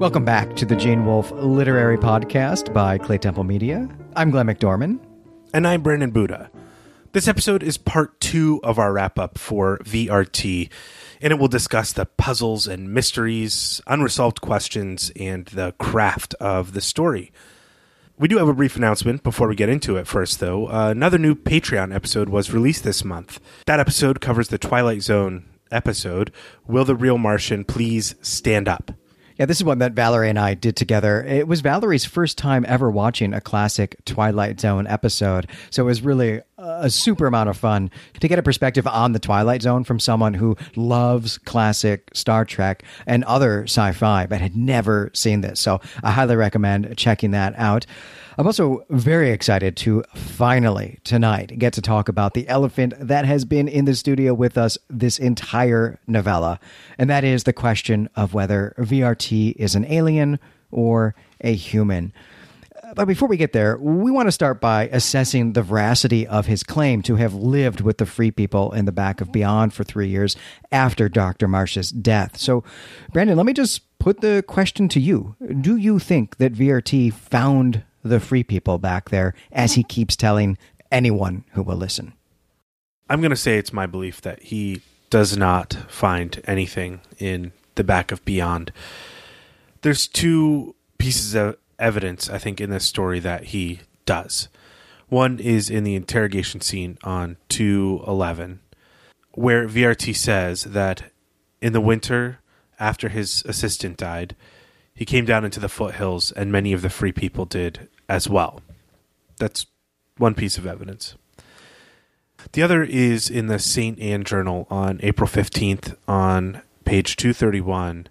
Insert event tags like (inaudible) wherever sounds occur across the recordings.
Welcome back to the Gene Wolfe Literary Podcast by Claytemple Media. I'm Glenn McDorman. And I'm Brandon Buddha. This episode is part two of our wrap up for VRT, and it will discuss the puzzles and mysteries, unresolved questions, and the craft of the story. We do have a brief announcement before we get into it first, though. Uh, another new Patreon episode was released this month. That episode covers the Twilight Zone episode Will the Real Martian Please Stand Up? Yeah, this is one that Valerie and I did together. It was Valerie's first time ever watching a classic Twilight Zone episode. So it was really a super amount of fun to get a perspective on the Twilight Zone from someone who loves classic Star Trek and other sci fi, but had never seen this. So I highly recommend checking that out. I'm also very excited to finally tonight get to talk about the elephant that has been in the studio with us this entire novella, and that is the question of whether VRT is an alien or a human. But before we get there, we want to start by assessing the veracity of his claim to have lived with the free people in the back of Beyond for three years after Dr. Marsh's death. So, Brandon, let me just put the question to you Do you think that VRT found the free people back there, as he keeps telling anyone who will listen. I'm going to say it's my belief that he does not find anything in the back of Beyond. There's two pieces of evidence, I think, in this story that he does. One is in the interrogation scene on 211, where VRT says that in the winter after his assistant died, he came down into the foothills, and many of the free people did as well. That's one piece of evidence. The other is in the St. Anne Journal on April 15th on page 231,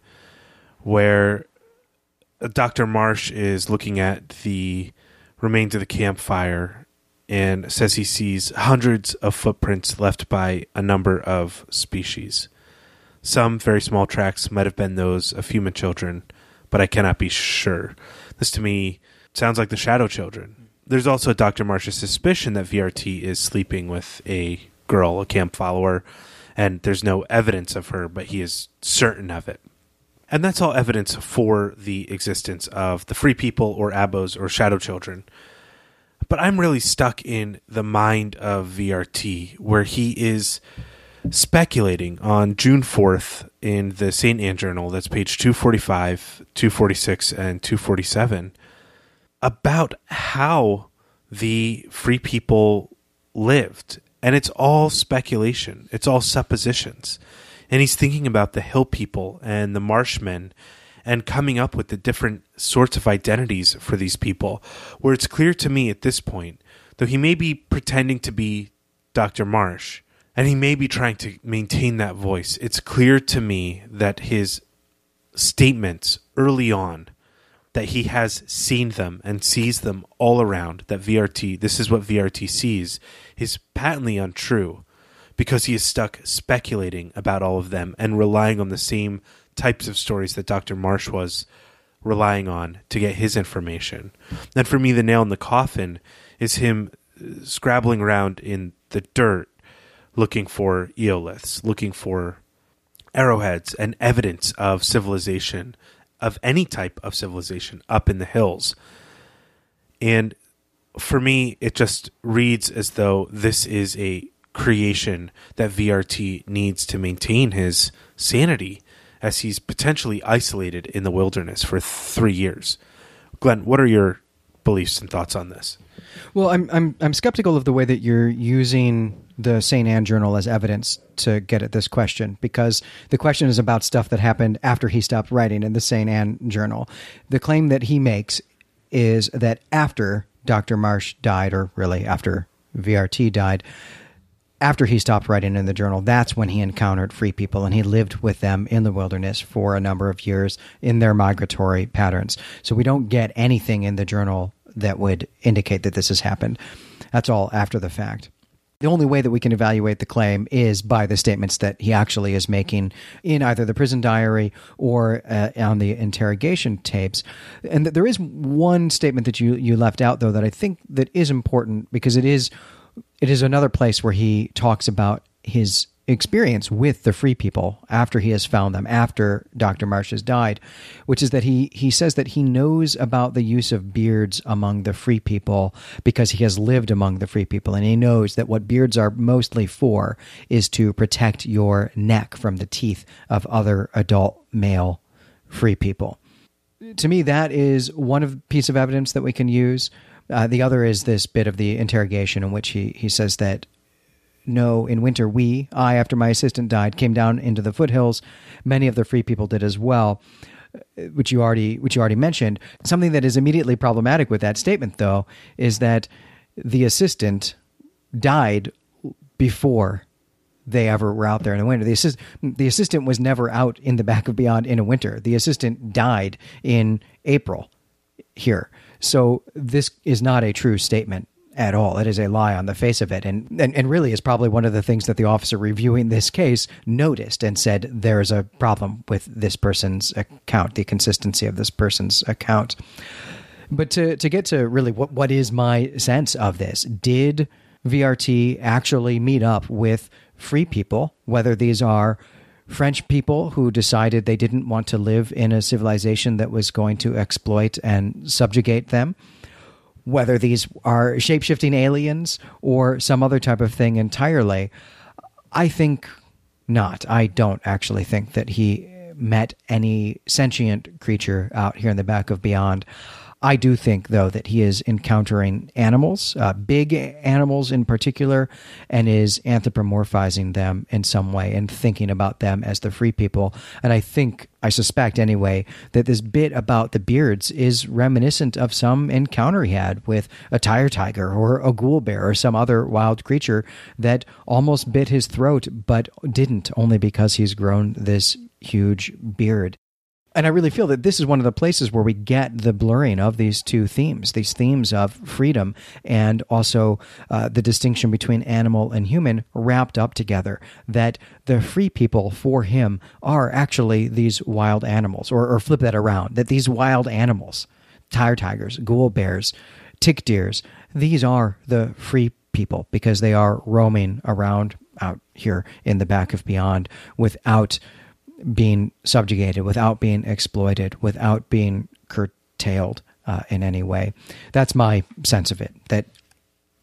where Dr. Marsh is looking at the remains of the campfire and says he sees hundreds of footprints left by a number of species. Some very small tracks might have been those of human children, but I cannot be sure. This to me sounds like the Shadow Children. There's also Dr. Marsh's suspicion that VRT is sleeping with a girl, a camp follower, and there's no evidence of her, but he is certain of it. And that's all evidence for the existence of the Free People or Abos or Shadow Children. But I'm really stuck in the mind of VRT, where he is speculating on June 4th in the St. Anne Journal, that's page 245, 246, and 247, about how the free people lived. And it's all speculation, it's all suppositions. And he's thinking about the hill people and the marshmen and coming up with the different sorts of identities for these people. Where it's clear to me at this point, though he may be pretending to be Dr. Marsh, and he may be trying to maintain that voice. It's clear to me that his statements early on that he has seen them and sees them all around, that VRT, this is what VRT sees, is patently untrue because he is stuck speculating about all of them and relying on the same types of stories that Dr. Marsh was relying on to get his information. And for me, the nail in the coffin is him uh, scrabbling around in the dirt looking for eoliths, looking for arrowheads and evidence of civilization, of any type of civilization up in the hills. And for me, it just reads as though this is a creation that VRT needs to maintain his sanity as he's potentially isolated in the wilderness for three years. Glenn, what are your beliefs and thoughts on this? Well, I'm I'm I'm skeptical of the way that you're using the St. Anne Journal as evidence to get at this question because the question is about stuff that happened after he stopped writing in the St. Anne Journal. The claim that he makes is that after Dr. Marsh died, or really after VRT died, after he stopped writing in the journal, that's when he encountered free people and he lived with them in the wilderness for a number of years in their migratory patterns. So we don't get anything in the journal that would indicate that this has happened. That's all after the fact. The only way that we can evaluate the claim is by the statements that he actually is making in either the prison diary or uh, on the interrogation tapes. And there is one statement that you you left out though that I think that is important because it is it is another place where he talks about his experience with the free people after he has found them, after Dr. Marsh has died, which is that he, he says that he knows about the use of beards among the free people because he has lived among the free people. And he knows that what beards are mostly for is to protect your neck from the teeth of other adult male free people. To me, that is one of piece of evidence that we can use. Uh, the other is this bit of the interrogation in which he, he says that no, in winter, we, I, after my assistant died, came down into the foothills. Many of the free people did as well, uh, which you already, which you already mentioned. Something that is immediately problematic with that statement, though, is that the assistant died before they ever were out there in the winter. The, assist, the assistant was never out in the back of Beyond in a winter. The assistant died in April here. So this is not a true statement at all. It is a lie on the face of it. And, and, and really is probably one of the things that the officer reviewing this case noticed and said there's a problem with this person's account, the consistency of this person's account. But to, to get to really what, what is my sense of this, did VRT actually meet up with free people, whether these are French people who decided they didn't want to live in a civilization that was going to exploit and subjugate them, whether these are shapeshifting aliens or some other type of thing entirely. I think not. I don't actually think that he met any sentient creature out here in the back of Beyond. I do think, though, that he is encountering animals, uh, big animals in particular, and is anthropomorphizing them in some way and thinking about them as the free people. And I think, I suspect anyway, that this bit about the beards is reminiscent of some encounter he had with a tire tiger or a ghoul bear or some other wild creature that almost bit his throat but didn't, only because he's grown this huge beard and I really feel that this is one of the places where we get the blurring of these two themes, these themes of freedom and also uh, the distinction between animal and human wrapped up together. That the free people for him are actually these wild animals, or, or flip that around, that these wild animals, tire tigers, ghoul bears, tick deers, these are the free people because they are roaming around out here in the back of beyond without being subjugated, without being exploited, without being curtailed uh, in any way. That's my sense of it. That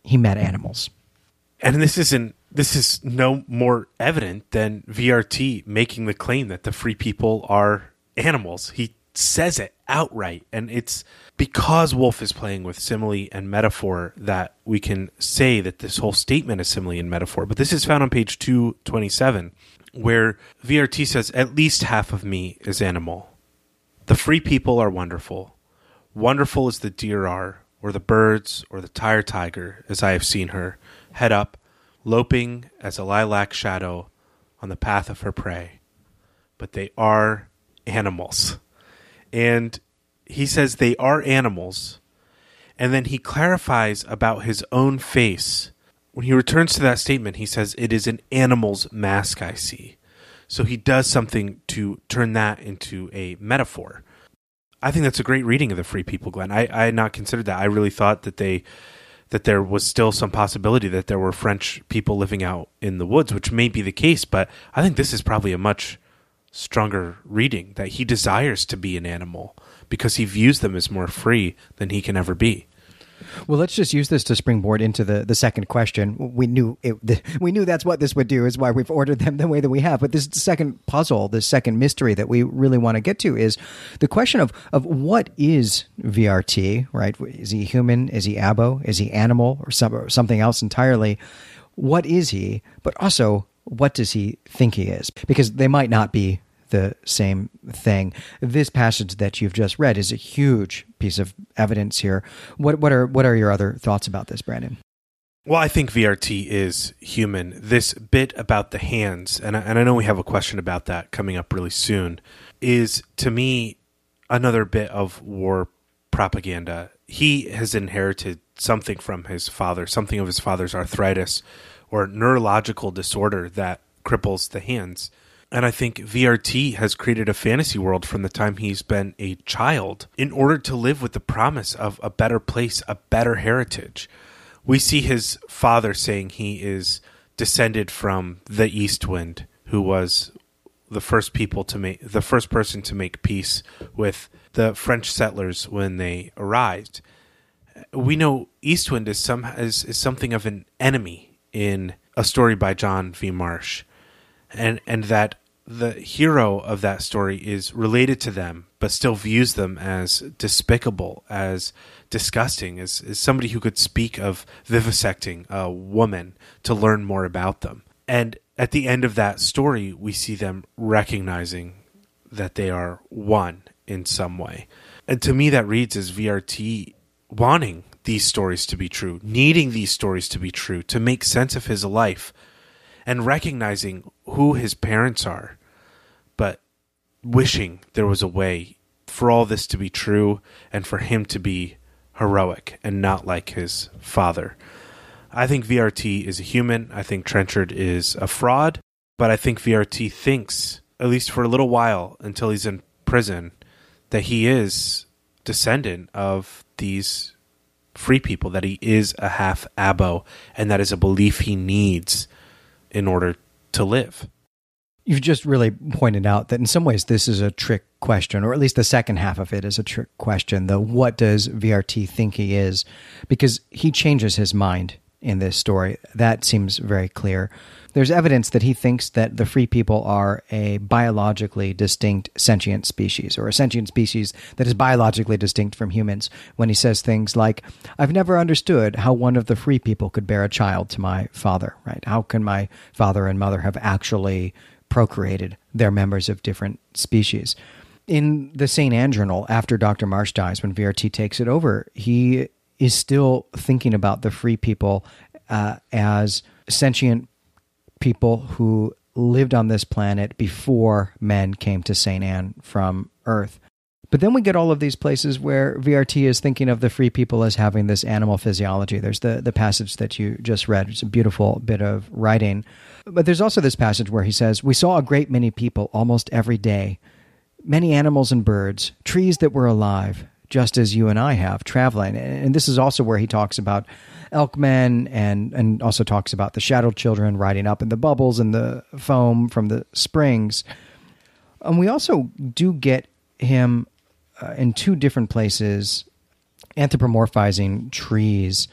he met animals, and this isn't. This is no more evident than VRT making the claim that the free people are animals. He says it outright, and it's because Wolfe is playing with simile and metaphor that we can say that this whole statement is simile and metaphor. But this is found on page two twenty seven where VRT says at least half of me is animal. The free people are wonderful. Wonderful as the deer are, or the birds, or the tire tiger, as I have seen her, head up, loping as a lilac shadow on the path of her prey. But they are animals. And he says they are animals. And then he clarifies about his own face when he returns to that statement, he says, It is an animal's mask I see. So he does something to turn that into a metaphor. I think that's a great reading of the Free People, Glenn. I, I had not considered that. I really thought that they that there was still some possibility that there were French people living out in the woods, which may be the case, but I think this is probably a much stronger reading that he desires to be an animal because he views them as more free than he can ever be. Well, let's just use this to springboard into the, the second question. We knew it, the, (laughs) we knew that's what this would do. Is why we've ordered them the way that we have. But this second puzzle, this second mystery that we really want to get to is the question of of what is VRT. Right? Is he human? Is he abo? Is he animal or, some, or something else entirely? What is he? But also, what does he think he is? Because they might not be the same thing. This passage that you've just read is a huge piece of evidence here. What what are what are your other thoughts about this, Brandon? Well, I think VRT is human. This bit about the hands, and I, and I know we have a question about that coming up really soon, is to me another bit of war propaganda. He has inherited something from his father, something of his father's arthritis or neurological disorder that cripples the hands. And I think VRT has created a fantasy world from the time he's been a child in order to live with the promise of a better place, a better heritage. We see his father saying he is descended from the East Wind, who was the first people to make the first person to make peace with the French settlers when they arrived. We know Eastwind is some is, is something of an enemy in a story by John V. Marsh, and and that the hero of that story is related to them, but still views them as despicable, as disgusting, as, as somebody who could speak of vivisecting a woman to learn more about them. And at the end of that story, we see them recognizing that they are one in some way. And to me, that reads as VRT wanting these stories to be true, needing these stories to be true, to make sense of his life, and recognizing who his parents are, but wishing there was a way for all this to be true and for him to be heroic and not like his father. I think VRT is a human. I think Trenchard is a fraud, but I think VRT thinks, at least for a little while until he's in prison, that he is descendant of these free people, that he is a half Abo, and that is a belief he needs in order to live. You've just really pointed out that in some ways this is a trick question, or at least the second half of it is a trick question. The what does VRT think he is? Because he changes his mind in this story. That seems very clear. There's evidence that he thinks that the free people are a biologically distinct sentient species, or a sentient species that is biologically distinct from humans, when he says things like, I've never understood how one of the free people could bear a child to my father, right? How can my father and mother have actually procreated? They're members of different species. In the St. Anne Journal, after Dr. Marsh dies, when VRT takes it over, he is still thinking about the free people uh, as sentient people who lived on this planet before men came to St. Anne from Earth. But then we get all of these places where VRT is thinking of the free people as having this animal physiology. There's the, the passage that you just read. It's a beautiful bit of writing. But there's also this passage where he says, We saw a great many people almost every day, many animals and birds, trees that were alive, just as you and I have traveling. And this is also where he talks about elkmen and and also talks about the shadow children riding up in the bubbles and the foam from the springs. And we also do get him uh, in two different places anthropomorphizing trees.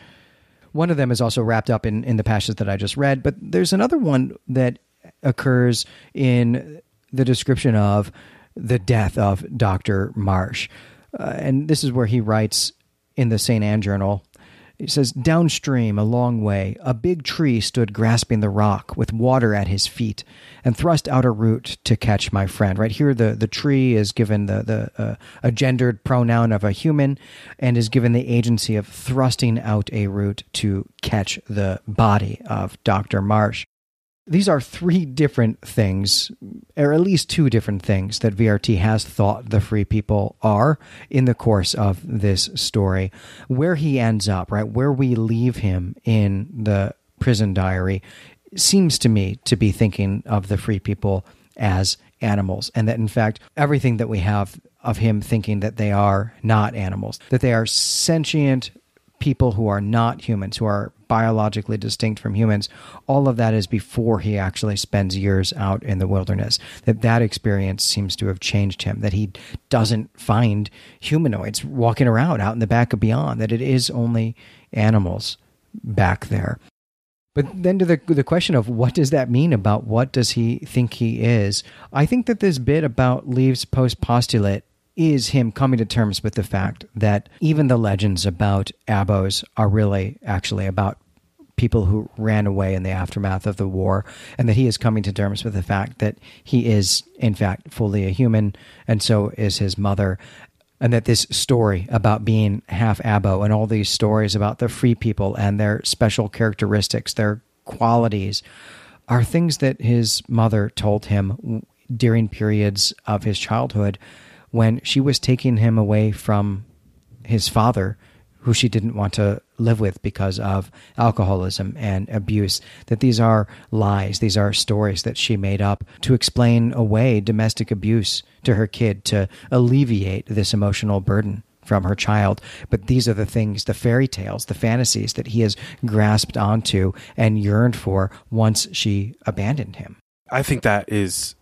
One of them is also wrapped up in, in the passage that I just read, but there's another one that occurs in the description of the death of Dr. Marsh. Uh, and this is where he writes in the St. Anne Journal. He says, Downstream, a long way, a big tree stood grasping the rock with water at his feet and thrust out a root to catch my friend. Right here, the, the tree is given the, the uh, a gendered pronoun of a human and is given the agency of thrusting out a root to catch the body of Dr. Marsh. These are three different things, or at least two different things, that VRT has thought the free people are in the course of this story. Where he ends up, right, where we leave him in the prison diary, seems to me to be thinking of the free people as animals, and that in fact, everything that we have of him thinking that they are not animals, that they are sentient people who are not humans, who are biologically distinct from humans, all of that is before he actually spends years out in the wilderness. That that experience seems to have changed him. That he doesn't find humanoids walking around out in the back of beyond. That it is only animals back there. But then to the the question of what does that mean about what does he think he is? I think that this bit about Leaves post postulate is him coming to terms with the fact that even the legends about abos are really actually about people who ran away in the aftermath of the war, and that he is coming to terms with the fact that he is, in fact, fully a human, and so is his mother. And that this story about being half Abo and all these stories about the free people and their special characteristics, their qualities, are things that his mother told him during periods of his childhood when she was taking him away from his father, who she didn't want to live with because of alcoholism and abuse, that these are lies, these are stories that she made up to explain away domestic abuse to her kid to alleviate this emotional burden from her child. But these are the things, the fairy tales, the fantasies that he has grasped onto and yearned for once she abandoned him. I think that is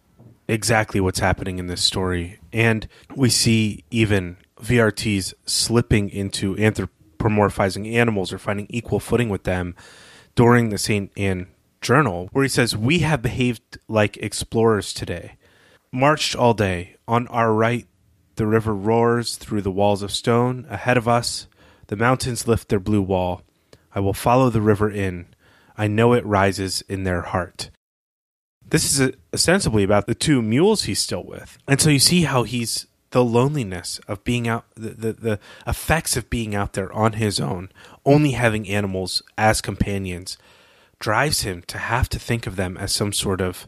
exactly what's happening in this story. And we see even VRTs slipping into anthropomorphizing animals or finding equal footing with them during the St. Anne journal, where he says, We have behaved like explorers today. Marched all day. On our right, the river roars through the walls of stone. Ahead of us, the mountains lift their blue wall. I will follow the river in. I know it rises in their heart. This is ostensibly about the two mules he's still with. And so you see how he's the loneliness of being out, the, the, the effects of being out there on his own, only having animals as companions, drives him to have to think of them as some sort of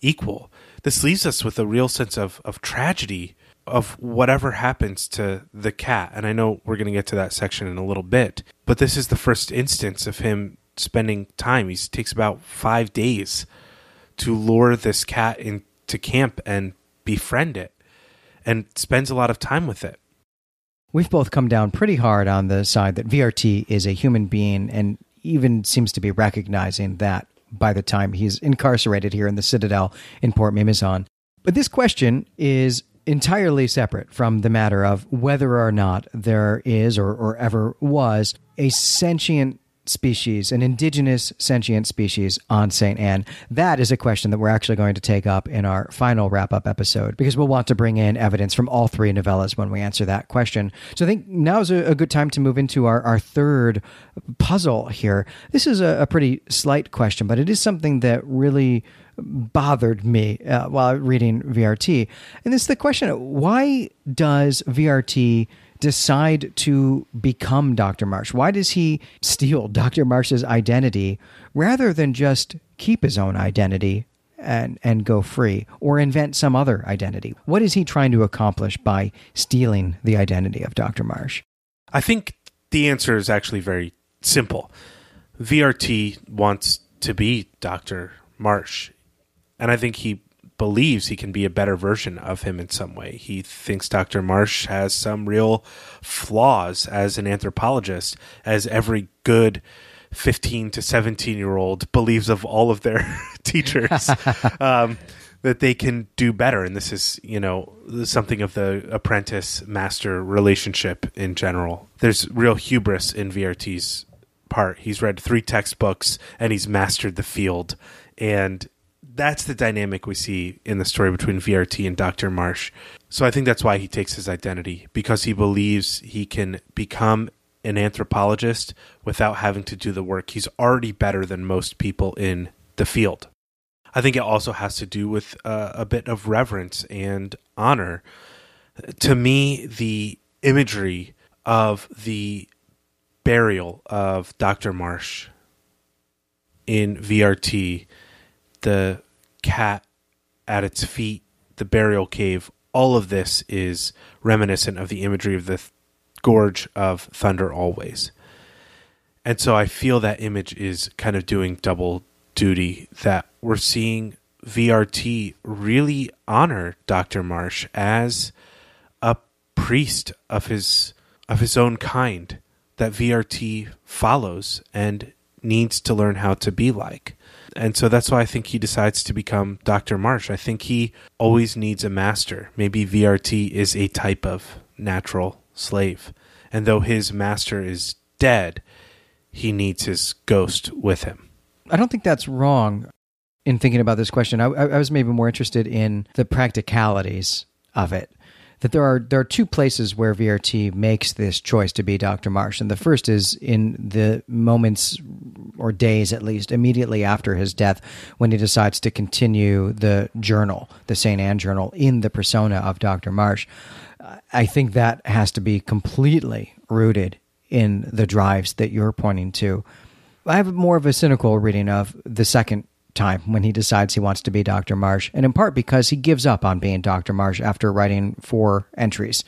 equal. This leaves us with a real sense of, of tragedy of whatever happens to the cat. And I know we're going to get to that section in a little bit, but this is the first instance of him spending time. He takes about five days to lure this cat into camp and befriend it and spends a lot of time with it. We've both come down pretty hard on the side that VRT is a human being and even seems to be recognizing that by the time he's incarcerated here in the Citadel in Port Mimizan. But this question is entirely separate from the matter of whether or not there is or, or ever was a sentient species, an indigenous sentient species on St. Anne? That is a question that we're actually going to take up in our final wrap up episode because we'll want to bring in evidence from all three novellas when we answer that question. So I think now is a, a good time to move into our, our third puzzle here. This is a, a pretty slight question, but it is something that really bothered me uh, while reading VRT. And it's the question why does VRT decide to become Dr. Marsh? Why does he steal (laughs) Dr. Marsh's identity rather than just keep his own identity and, and go free or invent some other identity? What is he trying to accomplish by stealing the identity of Dr. Marsh? I think the answer is actually very simple. VRT wants to be Dr. Marsh. And I think he believes he can be a better version of him in some way. He thinks Dr. Marsh has some real flaws as an anthropologist, as every good 15 to 17 year old believes of all of their (laughs) teachers. (laughs) um, that they can do better. And this is, you know, something of the apprentice master relationship in general. There's real hubris in VRT's part. He's read three textbooks and he's mastered the field. And that's the dynamic we see in the story between VRT and Dr. Marsh. So I think that's why he takes his identity because he believes he can become an anthropologist without having to do the work. He's already better than most people in the field. I think it also has to do with uh, a bit of reverence and honor. To me, the imagery of the burial of Dr. Marsh in VRT the cat at its feet, the burial cave, all of this is reminiscent of the imagery of the th- gorge of Thunder Always. And so I feel that image is kind of doing double duty that we're seeing VRT really honor Dr. Marsh as a priest of his of his own kind that VRT follows and needs to learn how to be like. And so that's why I think he decides to become Dr. Marsh. I think he always needs a master. Maybe VRT is a type of natural slave. And though his master is dead, he needs his ghost with him. I don't think that's wrong in thinking about this question. I, I was maybe more interested in the practicalities of it that there are there are two places where VRT makes this choice to be Dr. Marsh, and the first is in the moments or days, at least, immediately after his death, when he decides to continue the journal, the Saint Anne Journal, in the persona of Dr. Marsh. I think that has to be completely rooted in the drives that you're pointing to. I have more of a cynical reading of the second time when he decides he wants to be Dr. Marsh, and in part because he gives up on being Dr. Marsh after writing four entries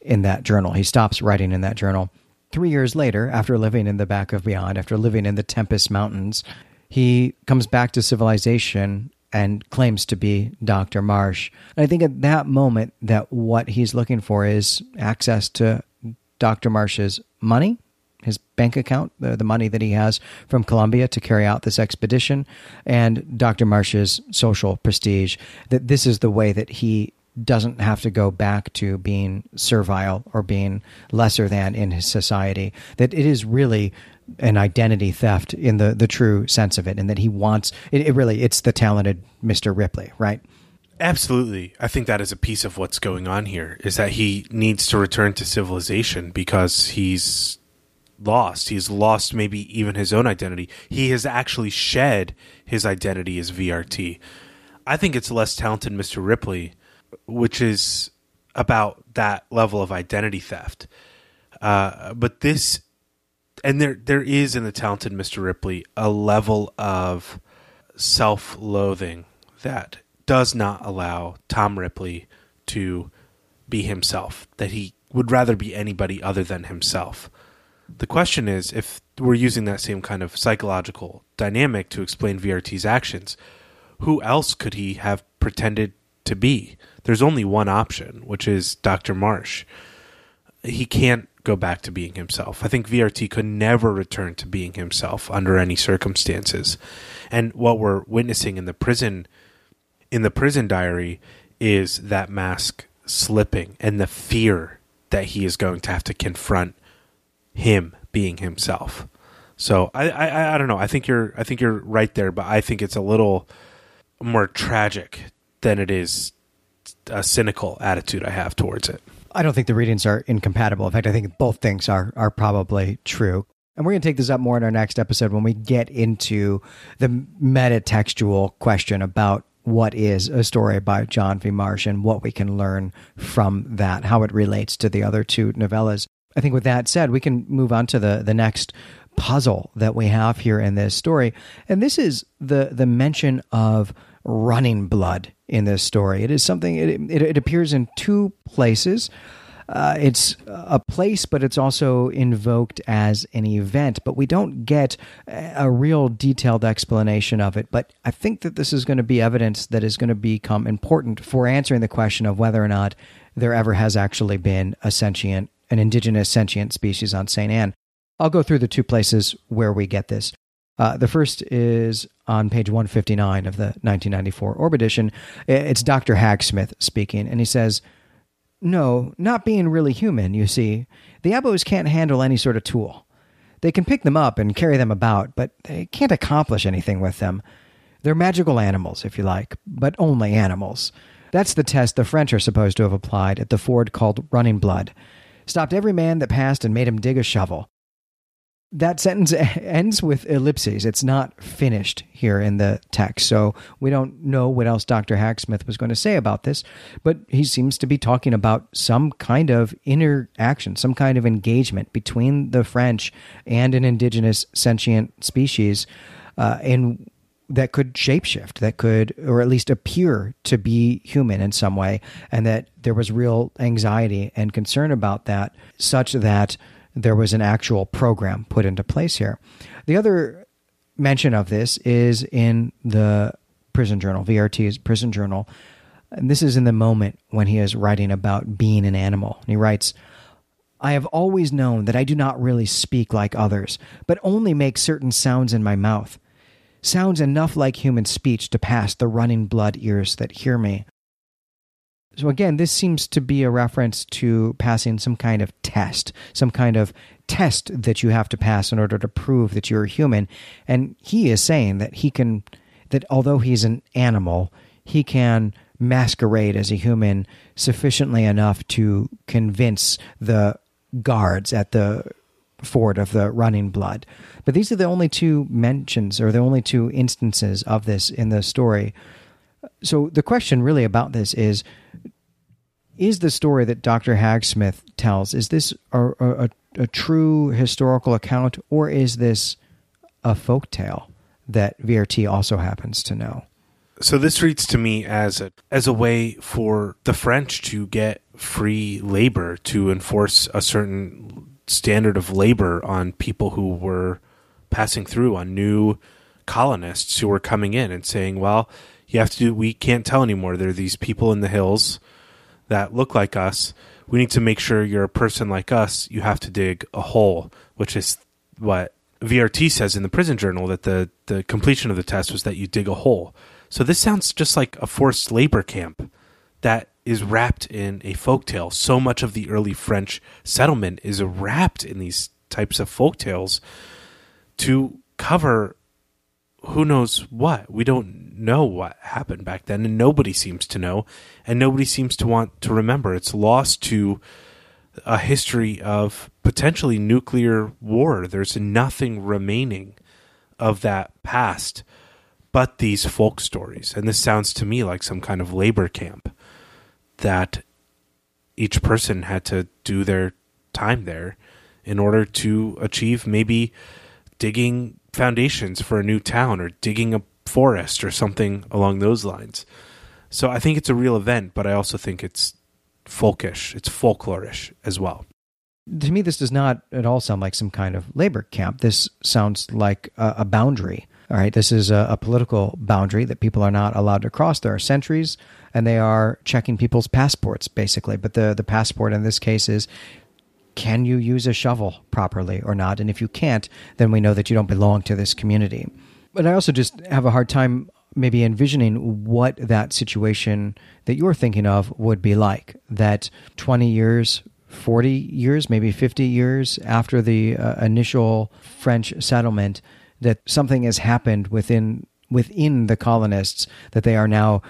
in that journal. He stops writing in that journal. Three years later, after living in the back of beyond, after living in the Tempest Mountains, he comes back to civilization and claims to be Dr. Marsh. And I think at that moment that what he's looking for is access to Dr. Marsh's money, his bank account, the, the money that he has from Columbia to carry out this expedition, and Dr. Marsh's social prestige. That this is the way that he doesn't have to go back to being servile or being lesser than in his society. That it is really an identity theft in the the true sense of it, and that he wants it, it really it's the talented Mister Ripley, right? Absolutely. I think that is a piece of what's going on here is that he needs to return to civilization because he's lost. He's lost maybe even his own identity. He has actually shed his identity as VRT. I think it's less talented Mr. Ripley, which is about that level of identity theft. Uh, but this, and there there is in the talented Mr. Ripley a level of self-loathing that does not allow Tom Ripley to be himself. That he would rather be anybody other than himself. The question is if we're using that same kind of psychological dynamic to explain VRT's actions, who else could he have pretended to be? There's only one option, which is Dr. Marsh. He can't go back to being himself. I think VRT could never return to being himself under any circumstances. And what we're witnessing in the prison in the prison diary is that mask slipping and the fear that he is going to have to confront him being himself. So I, I I don't know. I think you're I think you're right there, but I think it's a little more tragic than it is a cynical attitude I have towards it. I don't think the readings are incompatible. In fact, I think both things are are probably true. And we're going to take this up more in our next episode when we get into the metatextual question about what is a story by John V. Marsh and what we can learn from that, how it relates to the other two novellas. I think with that said, we can move on to the, the next puzzle that we have here in this story. And this is the, the mention of running blood in this story. It is something, it, it, it appears in two places. Uh, it's a place, but it's also invoked as an event. But we don't get a real detailed explanation of it. But I think that this is going to be evidence that is going to become important for answering the question of whether or not there ever has actually been a sentient, an indigenous sentient species on St. Anne. I'll go through the two places where we get this. Uh, the first is on page 159 of the 1994 Orb edition. It's Dr. Hagsmith speaking, and he says, no, not being really human, you see. The Abos can't handle any sort of tool. They can pick them up and carry them about, but they can't accomplish anything with them. They're magical animals, if you like, but only animals. That's the test the French are supposed to have applied at the ford called Running Blood. Stopped every man that passed and made him dig a shovel that sentence (laughs) ends with ellipses. It's not finished here in the text. So we don't know what else Dr. Hagsmith was going to say about this, but he seems to be talking about some kind of interaction, some kind of engagement between the French and an indigenous sentient species uh, that could shapeshift, that could, or at least appear to be human in some way, and that there was real anxiety and concern about that, such that there was an actual program put into place here. The other mention of this is in the prison journal, VRT's prison journal. And this is in the moment when he is writing about being an animal. And he writes, I have always known that I do not really speak like others, but only make certain sounds in my mouth. Sounds enough like human speech to pass the running blood ears that hear me. So again, this seems to be a reference to passing some kind of test, some kind of test that you have to pass in order to prove that you're human. And he is saying that he can, that although he's an animal, he can masquerade as a human sufficiently enough to convince the guards at the ford of the running blood. But these are the only two mentions or the only two instances of this in the story. So the question really about this is is the story that Dr. Hagsmith tells is this a, a, a true historical account or is this a folk tale that VRT also happens to know? So this reads to me as a as a way for the French to get free labor to enforce a certain standard of labor on people who were passing through on new colonists who were coming in and saying, well, You have to do. We can't tell anymore. There are these people in the hills that look like us. We need to make sure you're a person like us. You have to dig a hole, which is what VRT says in the prison journal that the the completion of the test was that you dig a hole. So this sounds just like a forced labor camp that is wrapped in a folk tale. So much of the early French settlement is wrapped in these types of folk tales to cover who knows what. We don't know what happened back then, and nobody seems to know, and nobody seems to want to remember. It's lost to a history of potentially nuclear war. There's nothing remaining of that past but these folk stories. And this sounds to me like some kind of labor camp that each person had to do their time there in order to achieve maybe digging foundations for a new town or digging a forest or something along those lines. So I think it's a real event, but I also think it's folkish, it's folklorish as well. To me, this does not at all sound like some kind of labor camp. This sounds like a, a boundary. All right, this is a, a, political boundary that people are not allowed to cross. There are sentries, and they are checking people's passports, basically. But the, the passport in this case is can you use a shovel properly or not? And if you can't, then we know that you don't belong to this community. But I also just have a hard time maybe envisioning what that situation that you're thinking of would be like. That 20 years, 40 years, maybe 50 years after the uh, initial French settlement, that something has happened within within the colonists that they are now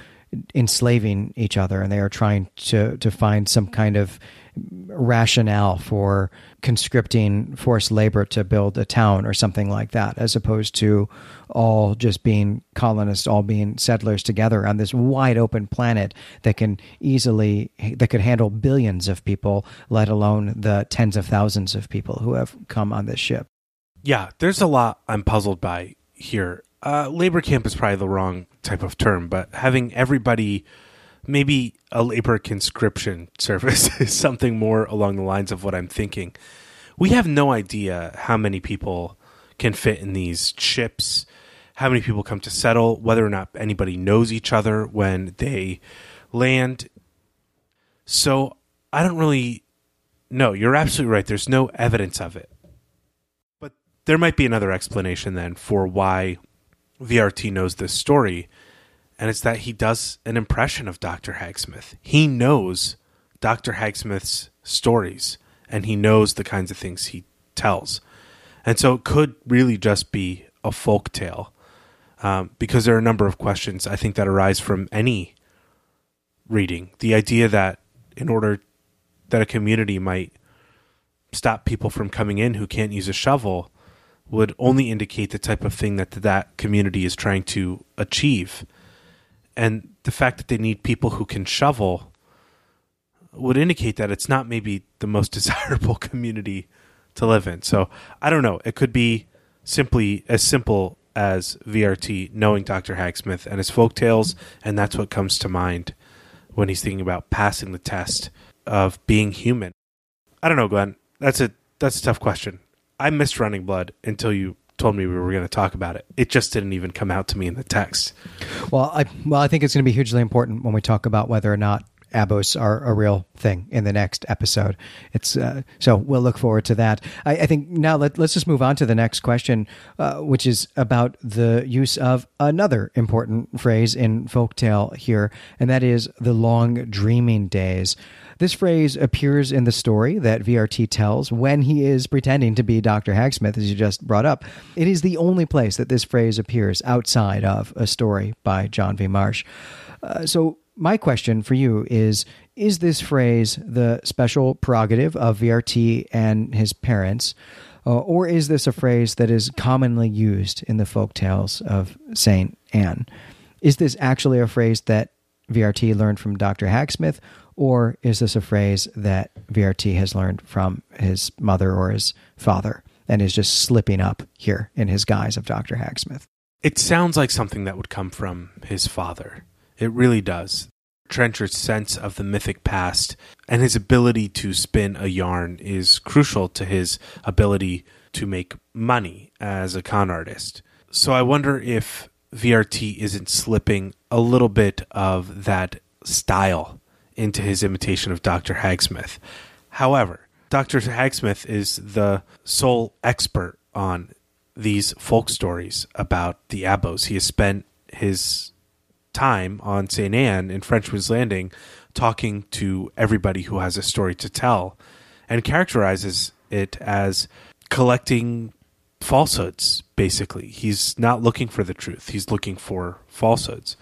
enslaving each other and they are trying to to find some kind of rationale for conscripting forced labor to build a town or something like that, as opposed to all just being colonists, all being settlers together on this wide open planet that can easily, that could handle billions of people, let alone the tens of thousands of people who have come on this ship. Yeah, there's a lot I'm puzzled by here. Uh, labor camp is probably the wrong type of term, but having everybody maybe a labor conscription (laughs) service is something more along the lines of what I'm thinking. We have no idea how many people can fit in these ships, how many people come to settle, whether or not anybody knows each other when they land. So I don't really know. You're absolutely right. There's no evidence of it. But there might be another explanation then for why VRT knows this story and it's that he does an impression of Dr. Hagsmith. He knows Dr. Hagsmith's stories and he knows the kinds of things he tells. And so it could really just be a folk tale um, because there are a number of questions I think that arise from any reading. The idea that in order that a community might stop people from coming in who can't use a shovel would only indicate the type of thing that that community is trying to achieve and the fact that they need people who can shovel would indicate that it's not maybe the most (laughs) desirable community to live in. So I don't know. It could be simply as simple as VRT knowing Dr. Hagsmith and his folk tales, and that's what comes to mind when he's thinking about passing the test of being human. I don't know, Glenn. That's a that's a tough question. I missed Running Blood until you told me we were going to talk about it. It just didn't even come out to me in the text. Well, I well, I think it's going to be hugely important when we talk about whether or not abos are a real thing in the next episode. It's uh, so we'll look forward to that. I, I think now let, us just move on to the next question, uh, which is about the use of another important phrase in folktale here, and that is the long dreaming days. This phrase appears in the story that VRT tells when he is pretending to be Dr. Hagsmith, as you just brought up. It is the only place that this phrase appears outside of a story by John V. Marsh. Uh, so, my question for you is Is this phrase the special prerogative of VRT and his parents? Uh, or is this a phrase that is commonly used in the folk tales of St. Anne? Is this actually a phrase that VRT learned from Dr. Hagsmith, or is this a phrase that VRT has learned from his mother or his father and is just slipping up here in his guise of Dr. Hagsmith? It sounds like something that would come from his father. It really does. Trenchard's sense of the mythic past and his ability to spin a yarn is crucial to his ability to make money as a con artist. So I wonder if VRT isn't slipping a little bit of that style into his imitation of Dr. Hagsmith. However, Dr. Hagsmith is the sole expert on these folk stories about the Abos. He has spent his time on St. Anne in Frenchman's Landing talking to everybody who has a story to tell and characterizes it as collecting falsehoods, basically. He's not looking for the truth, he's looking for falsehoods.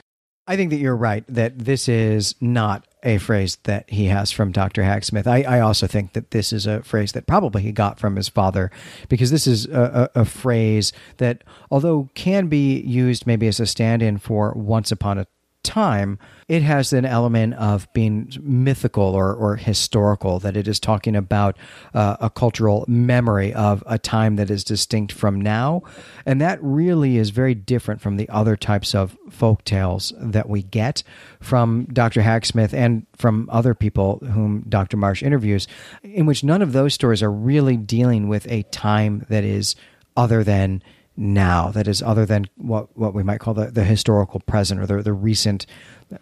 I think that you're right that this is not a phrase that he has from Dr. Hagsmith. I, I also think that this is a phrase that probably he got from his father because this is a, a, a phrase that, although can be used maybe as a stand in for once upon a time, it has an element of being mythical or, or historical, that it is talking about uh, a cultural memory of a time that is distinct from now. And that really is very different from the other types of folk tales that we get from Dr. Hagsmith and from other people whom Dr. Marsh interviews, in which none of those stories are really dealing with a time that is other than now that is other than what, what we might call the, the historical present or the, the recent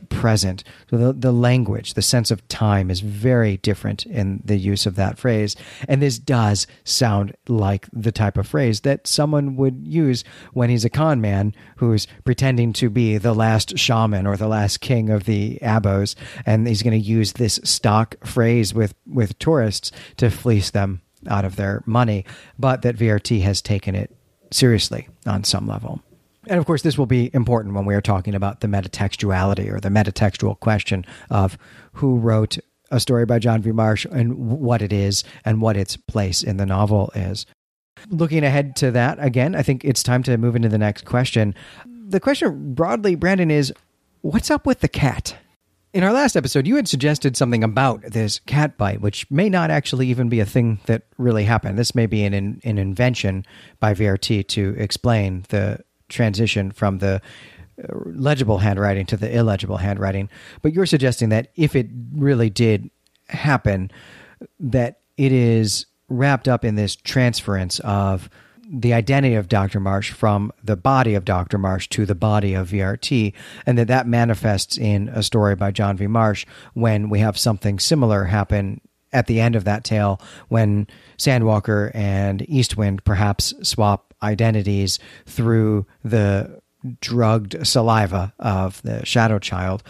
present. So the, the language, the sense of time is very different in the use of that phrase. And this does sound like the type of phrase that someone would use when he's a con man who's pretending to be the last shaman or the last king of the Abos. And he's going to use this stock phrase with, with tourists to fleece them out of their money, but that VRT has taken it seriously on some level. And of course, this will be important when we are talking about the metatextuality or the metatextual question of who wrote a story by John V. Marsh and what it is and what its place in the novel is. Looking ahead to that, again, I think it's time to move into the next question. The question broadly, Brandon, is what's up with the cat? In our last episode, you had suggested something about this cat bite, which may not actually even be a thing that really happened. This may be an, an invention by VRT to explain the transition from the uh, legible handwriting to the illegible handwriting. But you're suggesting that if it really did happen, that it is wrapped up in this transference of the identity of Dr. Marsh from the body of Dr. Marsh to the body of VRT, and that that manifests in a story by John V. Marsh when we have something similar happen at the end of that tale when Sandwalker and Eastwind perhaps swap identities through the drugged saliva of the Shadow Child.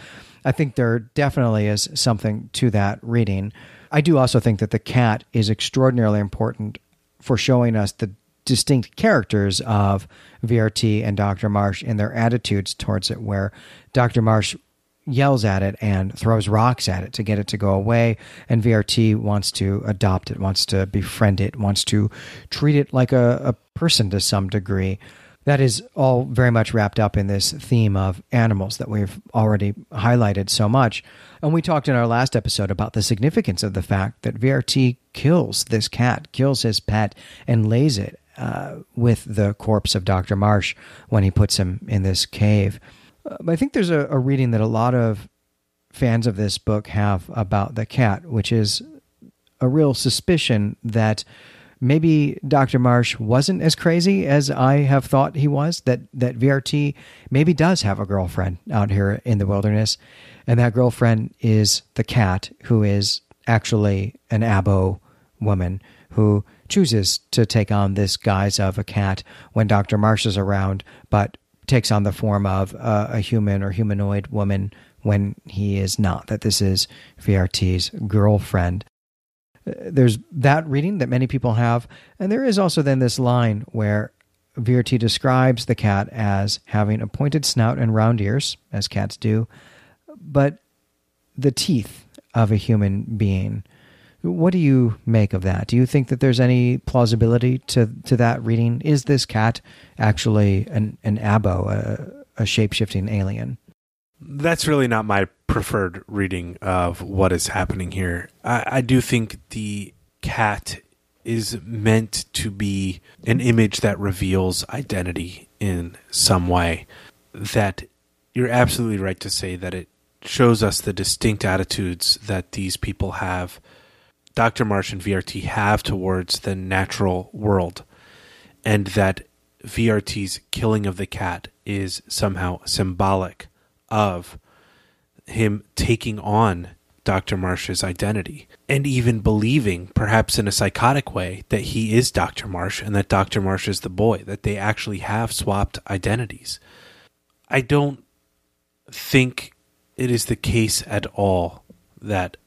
I think there definitely is something to that reading. I do also think that the cat is extraordinarily important for showing us the distinct characters of VRT and Dr. Marsh in their attitudes towards it, where Dr. Marsh yells at it and throws rocks at it to get it to go away, and VRT wants to adopt it, wants to befriend it, wants to treat it like a, a person to some degree. That is all very much wrapped up in this theme of animals that we've already highlighted so much. And we talked in our last episode about the significance of the fact that VRT kills this cat, kills his pet, and lays it uh, with the corpse of Dr. Marsh when he puts him in this cave. Uh, I think there's a, a reading that a lot of fans of this book have about the cat, which is a real suspicion that maybe Dr. Marsh wasn't as crazy as I have thought he was, that, that VRT maybe does have a girlfriend out here in the wilderness. And that girlfriend is the cat, who is actually an Abo woman who chooses to take on this guise of a cat when Dr. Marsh is around, but takes on the form of a, a human or humanoid woman when he is not, that this is VRT's girlfriend. Uh, there's that reading that many people have, and there is also then this line where VRT describes the cat as having a pointed snout and round ears, as cats do, but the teeth of a human being. What do you make of that? Do you think that there's any plausibility to, to that reading? Is this cat actually an, an abo, a, a shape shifting alien? That's really not my preferred reading of what is happening here. I, I do think the cat is meant to be an image that reveals identity in some way. That you're absolutely right to say that it shows us the distinct attitudes that these people have Dr. Marsh and VRT have towards the natural world, and that VRT's killing of the cat is somehow symbolic of him taking on Dr. Marsh's identity and even believing, perhaps in a psychotic way, that he is Dr. Marsh and that Dr. Marsh is the boy, that they actually have swapped identities. I don't think it is the case at all that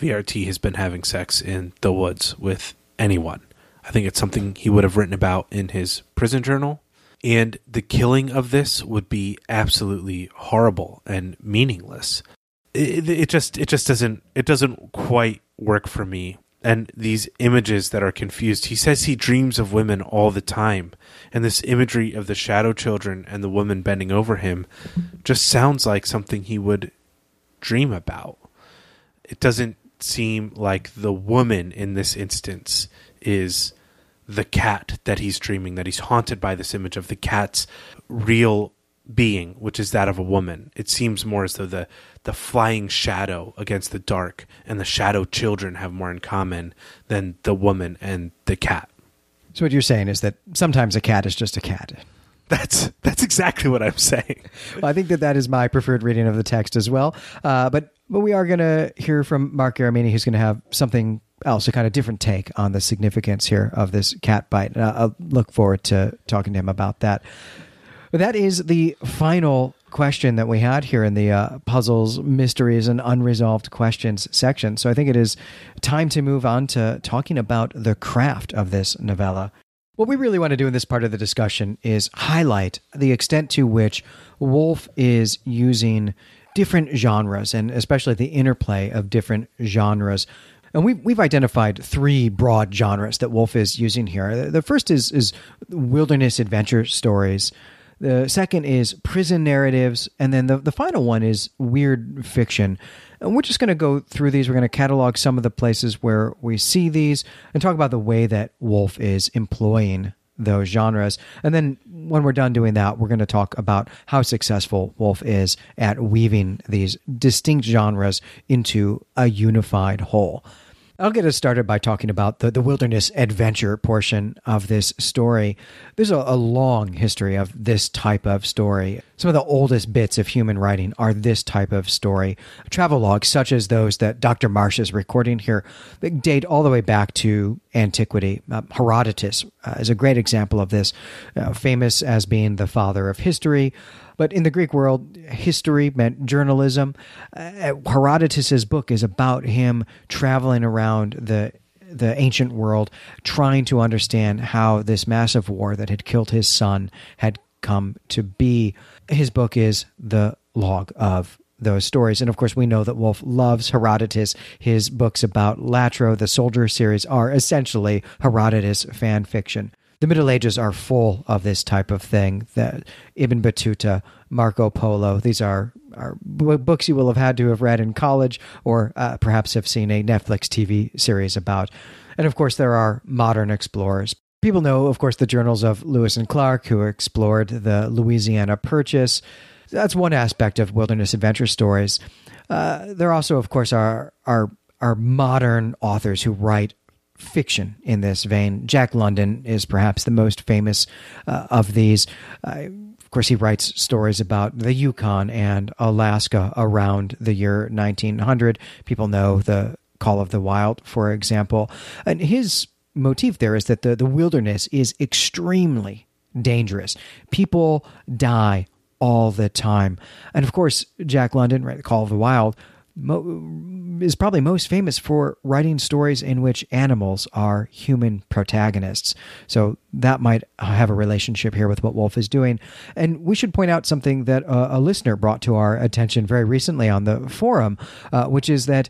VRT has been having sex in the woods with anyone. I think it's something he would have written about in his prison journal. And the killing of this would be absolutely horrible and meaningless it, it just it just doesn't it doesn't quite work for me and these images that are confused. He says he dreams of women all the time, and this imagery of the shadow children and the woman bending over him just sounds like something he would dream about. It doesn't seem like the woman in this instance is the cat that he's dreaming, that he's haunted by this image of the cat's real being, which is that of a woman. It seems more as though the the flying shadow against the dark and the shadow children have more in common than the woman and the cat. So what you're saying is that sometimes a cat is just a cat. That's that's exactly what I'm saying. well, I think that that is my preferred reading of the text as well. Uh, but but we are going to hear from Mark Garamendi, who's going to have something else, a kind of different take on the significance here of this cat bite. And I'll look forward to talking to him about that. But that is the final question that we had here in the uh, puzzles, mysteries, and unresolved questions section. So I think it is time to move on to talking about the craft of this novella. What we really want to do in this part of the discussion is highlight the extent to which Wolfe is using different genres and especially the interplay of different genres. And we've, we've identified three broad genres that Wolfe is using here. The first is, is wilderness adventure stories. The second is prison narratives. And then the, the final one is weird fiction. And we're just going to go through these. We're going to catalog some of the places where we see these and talk about the way that Wolfe is employing those genres. And then when we're done doing that, we're going to talk about how successful Wolfe is at weaving these distinct genres into a unified whole. I'll get us started by talking about the, the wilderness adventure portion of this story. There's a, a, long history of this type of story. Some of the oldest bits of human writing are this type of story. Travel logs, such as those that Dr. Marsh is recording here, date all the way back to antiquity. Uh, Herodotus uh, is a great example of this, uh, famous as being the father of history. But in the Greek world, history meant journalism. Uh, Herodotus's book is about him traveling around the the ancient world, trying to understand how this massive war that had killed his son had come to be. His book is the log of those stories. And of course, we know that Wolfe loves Herodotus. His books about Latro, the soldier series, are essentially Herodotus fan fiction. The Middle Ages are full of this type of thing. That Ibn Battuta, Marco Polo, these are, are books you will have had to have read in college or uh, perhaps have seen a Netflix TV series about. And of course, there are modern explorers. People know, of course, the journals of Lewis and Clark, who explored the Louisiana Purchase. That's one aspect of wilderness adventure stories. Uh, there also, of course, are are are modern authors who write fiction in this vein. Jack London is perhaps the most famous uh, of these. Uh, of course, he writes stories about the Yukon and Alaska around the year 1900. People know the Call of the Wild, for example. And his motif there is that the, the wilderness is extremely dangerous. People die all the time. And of course, Jack London, right, the Call of the Wild, mo- is probably most famous for writing stories in which animals are human protagonists. So that might have a relationship here with what Wolfe is doing. And we should point out something that a, a listener brought to our attention very recently on the forum, uh, which is that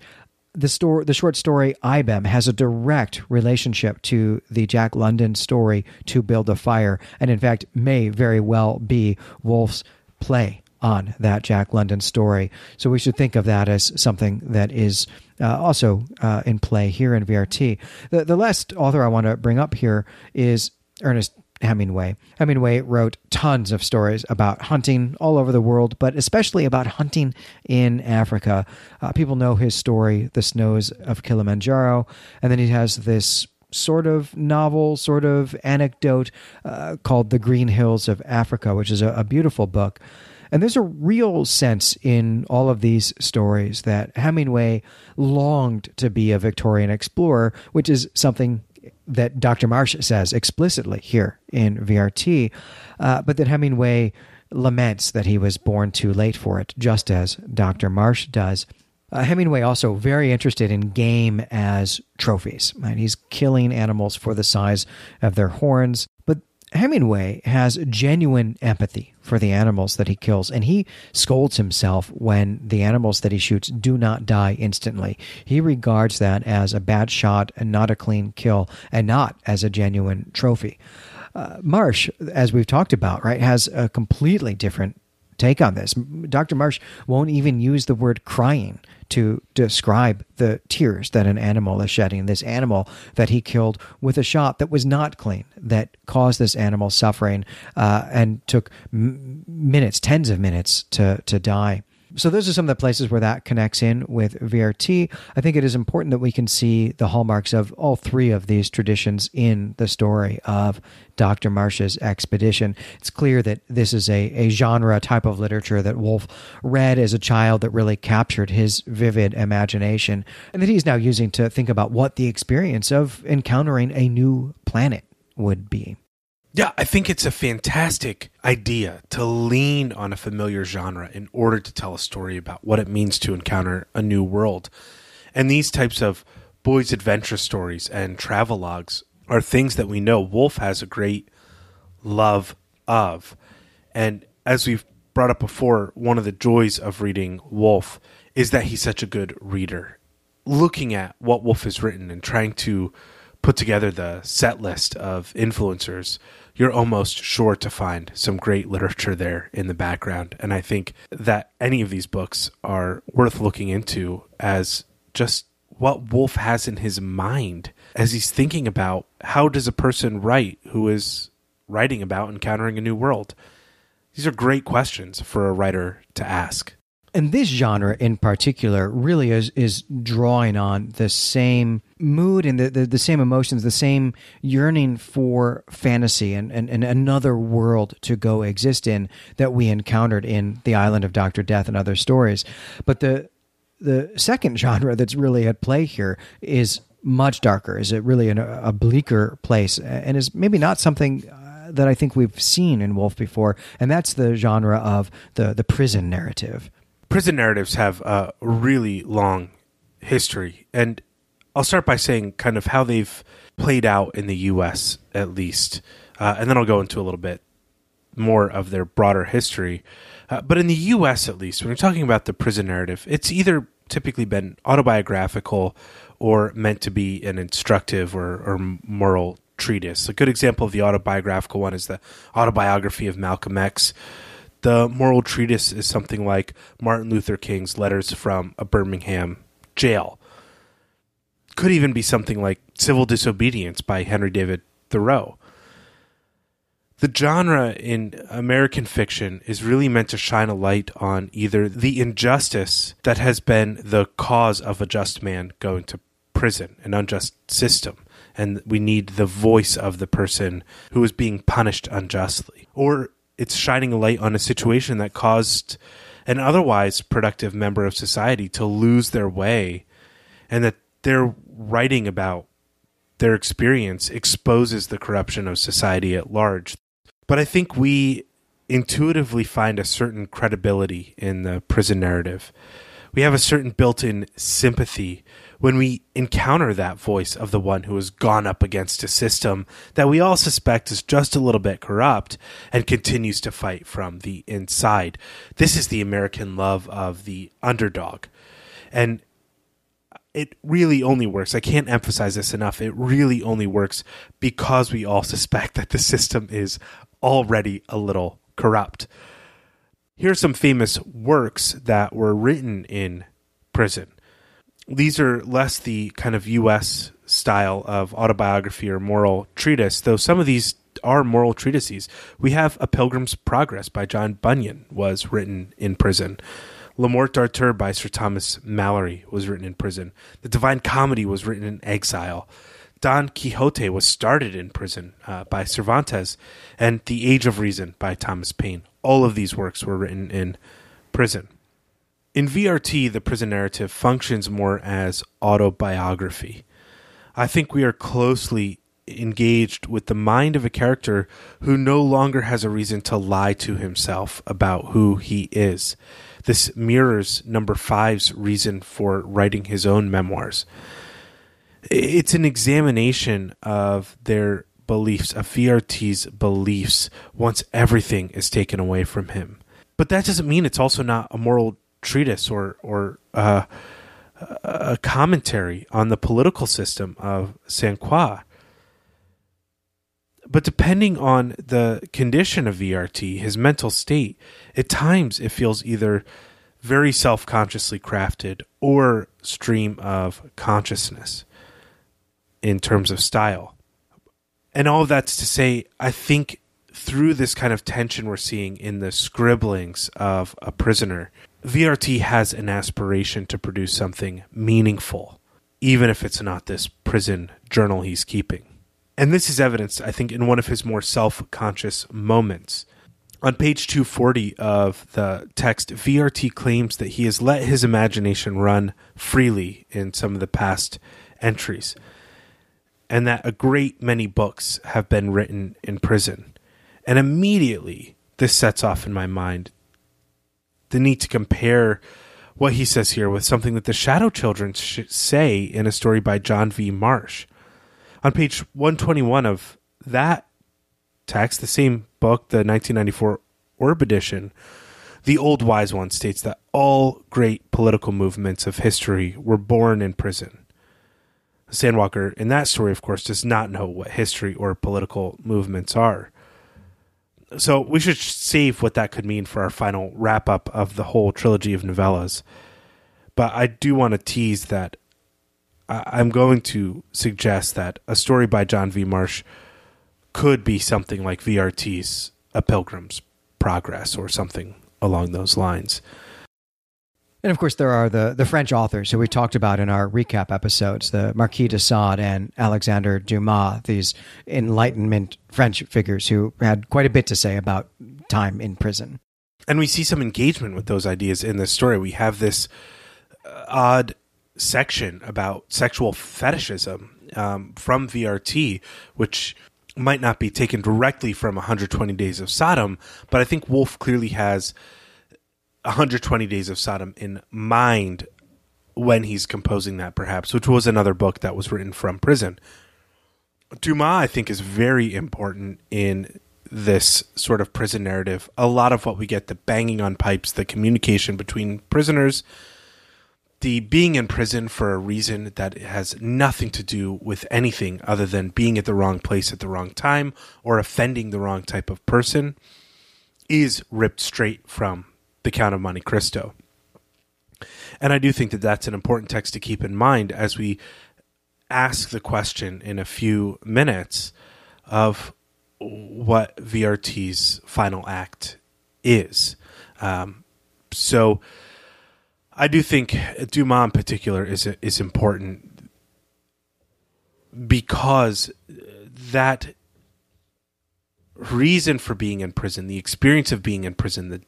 the story, the short story Ibem has a direct relationship to the Jack London story to build a fire, and in fact may very well be Wolfe's play on that Jack London story. So we should think of that as something that is uh, also uh, in play here in VRT. The, the last author I want to bring up here is Ernest Hemingway. Hemingway wrote tons of stories about hunting all over the world, but especially about hunting in Africa. Uh, people know his story, The Snows of Kilimanjaro, and then he has this sort of novel, sort of anecdote uh, called The Green Hills of Africa, which is a, a beautiful book. And there's a real sense in all of these stories that Hemingway longed to be a Victorian explorer, which is something that Dr. Marsh says explicitly here in VRT, uh, but that Hemingway laments that he was born too late for it, just as Dr. Marsh does. Uh, Hemingway also very interested in game as trophies. Right? He's killing animals for the size of their horns, but Hemingway has genuine empathy for the animals that he kills, and he scolds himself when the animals that he shoots do not die instantly. He regards that as a bad shot and not a clean kill, and not as a genuine trophy. Uh, Marsh, as we've talked about, right, has a completely different take on this. Dr. Marsh won't even use the word crying to describe the tears that an animal is shedding. This animal that he killed with a shot that was not clean, that caused this animal suffering uh, and took m- minutes, tens of minutes to, to die. So those are some of the places where that connects in with VRT. I think it is important that we can see the hallmarks of all three of these traditions in the story of Dr. Marsh's expedition. It's clear that this is a, a genre type of literature that Wolfe read as a child that really captured his vivid imagination and that he's now using to think about what the experience of encountering a new planet would be. Yeah, I think it's a fantastic idea to lean on a familiar genre in order to tell a story about what it means to encounter a new world. And these types of boys' adventure stories and travelogues are things that we know Wolfe has a great love of. And as we've brought up before, one of the joys of reading Wolfe is that he's such a good reader. Looking at what Wolfe has written and trying to put together the set list of influencers you're almost sure to find some great literature there in the background. And I think that any of these books are worth looking into as just what Wolfe has in his mind as he's thinking about how does a person write who is writing about encountering a new world. These are great questions for a writer to ask and this genre in particular really is is drawing on the same mood and the, the, the, same emotions, the same yearning for fantasy and, and, and another world to go exist in that we encountered in The Island of Dr. Death and other stories. But the the second (laughs) genre that's really at play here is much darker, is it really a bleaker place, and is maybe not something uh, that I think we've seen in Wolfe before, and that's the genre of the the prison narrative prison narratives have a really long history. And I'll start by saying kind of how they've played out in the U.S., at least. Uh, and then I'll go into a little bit more of their broader history. Uh, but in the U.S., at least, when you're talking about the prison narrative, it's either typically been autobiographical or meant to be an instructive or, or moral treatise. A good example of the autobiographical one is the autobiography of Malcolm X, the moral treatise is something like Martin Luther King's Letters from a Birmingham Jail. Could even be something like Civil Disobedience by Henry David Thoreau. The genre in American fiction is really meant to shine a light on either the injustice that has been the cause of a just man going to prison, an unjust system, and we need the voice of the person who is being punished unjustly, or it's shining a light on a situation that caused an otherwise productive member of society to lose their way and that they're writing about their experience exposes the corruption of society at large. But I think we intuitively find a certain credibility in the prison narrative. We have a certain built in sympathy when we encounter that voice of the one who has gone up against a system that we all suspect is just a little bit corrupt and continues to fight from the inside. This is the American love of the underdog. And it really only works. I can't emphasize this enough. It really only works because we all suspect that the system is already a little corrupt. Here are some famous works that were written in prison these are less the kind of U.S. style of autobiography or moral treatise, though some of these are moral treatises. We have A Pilgrim's Progress by John Bunyan was written in prison. Le Morte d'Arthur by Sir Thomas Malory was written in prison. The Divine Comedy was written in exile. Don Quixote was started in prison uh, by Cervantes, and The Age of Reason by Thomas Paine. All of these works were written in prison. In VRT, the prison narrative functions more as autobiography. I think we are closely engaged with the mind of a character who no longer has a reason to lie to himself about who he is. This mirrors number five's reason for writing his own memoirs. It's an examination of their beliefs, of VRT's beliefs, once everything is taken away from him. But that doesn't mean it's also not a moral treatise or or uh, a commentary on the political system of Saint Croix. But depending on the condition of VRT, his mental state, at times it feels either very self consciously crafted or stream of consciousness in terms of style. And all that's to say, I think through this kind of tension we're seeing in the scribblings of a prisoner, VRT has an aspiration to produce something meaningful, even if it's not this prison journal he's keeping. And this is evidenced, I think, in one of his more self conscious moments. On page 240 of the text, VRT claims that he has let his imagination run freely in some of the past entries, and that a great many books have been written in prison. And immediately, this sets off in my mind the need to compare what he says here with something that the Shadow Children say in a story by John V. Marsh on page 121 of that text, the same book, the 1994 Orb edition, the Old Wise One states that all great political movements of history were born in prison. Sandwalker, in that story, of course, does not know what history or political movements are. So we should save what that could mean for our final wrap up of the whole trilogy of novellas. But I do want to tease that I'm going to suggest that a story by John V. Marsh could be something like VRT's A Pilgrim's Progress or something along those lines. And of course, there are the, the French authors who we talked about in our recap episodes, the Marquis de Sade and Alexandre Dumas, these Enlightenment French figures who had quite a bit to say about time in prison. And we see some engagement with those ideas in this story. We have this uh, odd section about sexual fetishism um, from VRT, which might not be taken directly from 120 Days of Sodom, but I think Wolfe clearly has 120 Days of Sodom in mind when he's composing that, perhaps, which was another book that was written from prison. Dumas, I think, is very important in this sort of prison narrative. A lot of what we get, the banging on pipes, the communication between prisoners, the being in prison for a reason that has nothing to do with anything other than being at the wrong place at the wrong time or offending the wrong type of person is ripped straight from the Count of Monte Cristo. And I do think that that's an important text to keep in mind as we ask the question in a few minutes of what VRT's final act is. Um, so, I do think Dumas in particular is is important because that reason for being in prison, the experience of being in prison, the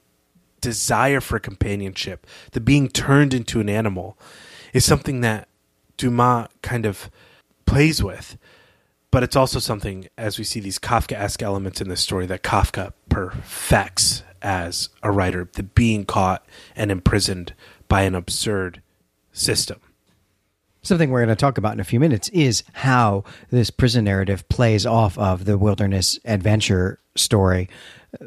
desire for companionship, the being turned into an animal, is something that Dumas kind of plays with. But it's also something, as we see these Kafka-esque elements in this story, that Kafka perfects as a writer, the being caught and imprisoned by an absurd system. Something we're going to talk about in a few minutes is how this prison narrative plays off of the wilderness adventure story,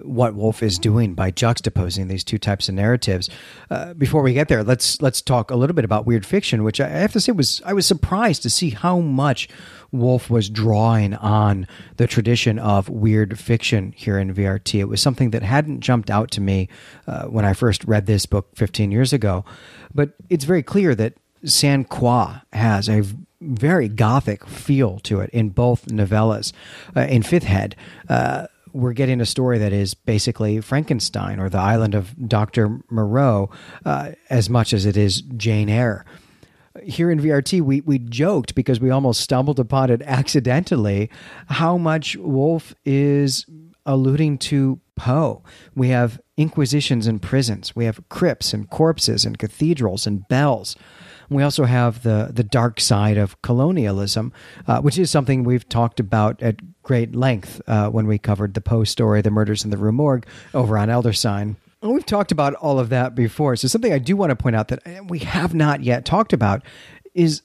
what Wolfe is doing by juxtaposing these two types of narratives. Uh, before we get there, let's let's talk a little bit about weird fiction, which I have to say was I was surprised to see how much Wolfe was drawing on the tradition of weird fiction here in VRT. It was something that hadn't jumped out to me uh, when I first read this book 15 years ago. But it's very clear that San Croix has a very gothic feel to it in both novellas. Uh, in Fifth Head, uh, we're getting a story that is basically Frankenstein or the island of Dr. Moreau uh, as much as it is Jane Eyre here in VRT, we, we joked because we almost stumbled upon it accidentally how much Wolfe is alluding to Poe. We have inquisitions and prisons, we have crypts and corpses and cathedrals and bells. We also have the the dark side of colonialism, uh, which is something we've talked about at great length uh, when we covered the Poe story, the murders in the Rue Morgue, over on Elder Sign. And we've talked about all of that before. So something I do want to point out that we have not yet talked about is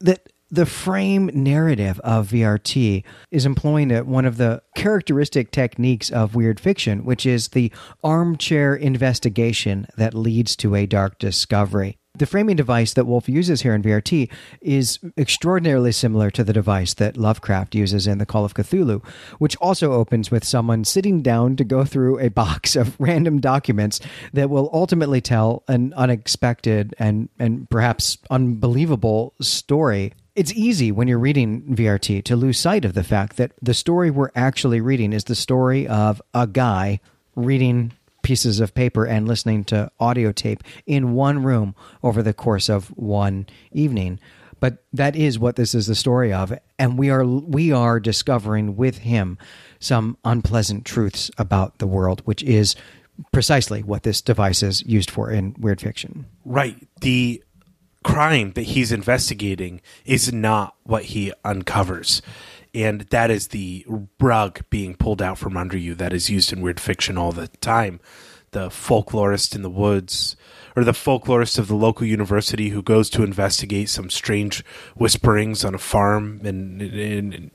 that the frame narrative of VRT is employing one of the characteristic techniques of weird fiction, which is the armchair investigation that leads to a dark discovery. The framing device that Wolfe uses here in VRT is extraordinarily similar to the device that Lovecraft uses in The Call of Cthulhu, which also opens with someone sitting down to go through a box of (laughs) random documents that will ultimately tell an unexpected and, and perhaps unbelievable story. It's easy when you're reading VRT to lose sight of the fact that the story we're actually reading is the story of a guy reading pieces of paper and listening to audio tape in one room over the course of one evening. But that is what this is the story of, and we are we are discovering with him some unpleasant truths about the world, which is precisely what this device is used for in weird fiction. Right. The crime that he's investigating is not what he uncovers. And that is the rug being pulled out from under you that is used in weird fiction all the time. The folklorist in the woods, or the folklorist of the local university who goes to investigate some strange whisperings on a farm in, in, in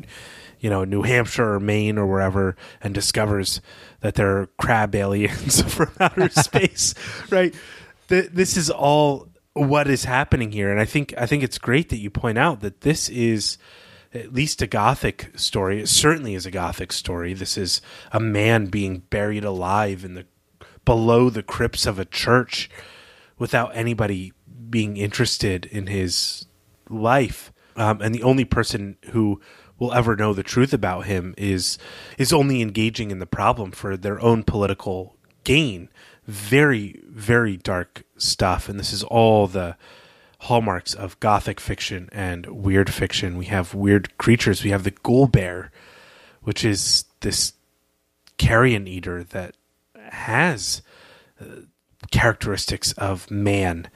you know New Hampshire or Maine or wherever, and discovers that there are crab aliens (laughs) from outer (laughs) space. Right? this is all what is happening here, and I think I think it's great that you point out that this is at least a gothic story. It certainly is a gothic story. This is a man being buried alive in the below the crypts of a church without anybody being interested in his life. Um, and the only person who will ever know the truth about him is is only engaging in the problem for their own political gain very very dark stuff and this is all the hallmarks of gothic fiction and weird fiction we have weird creatures we have the ghoul bear which is this carrion eater that has uh, characteristics of man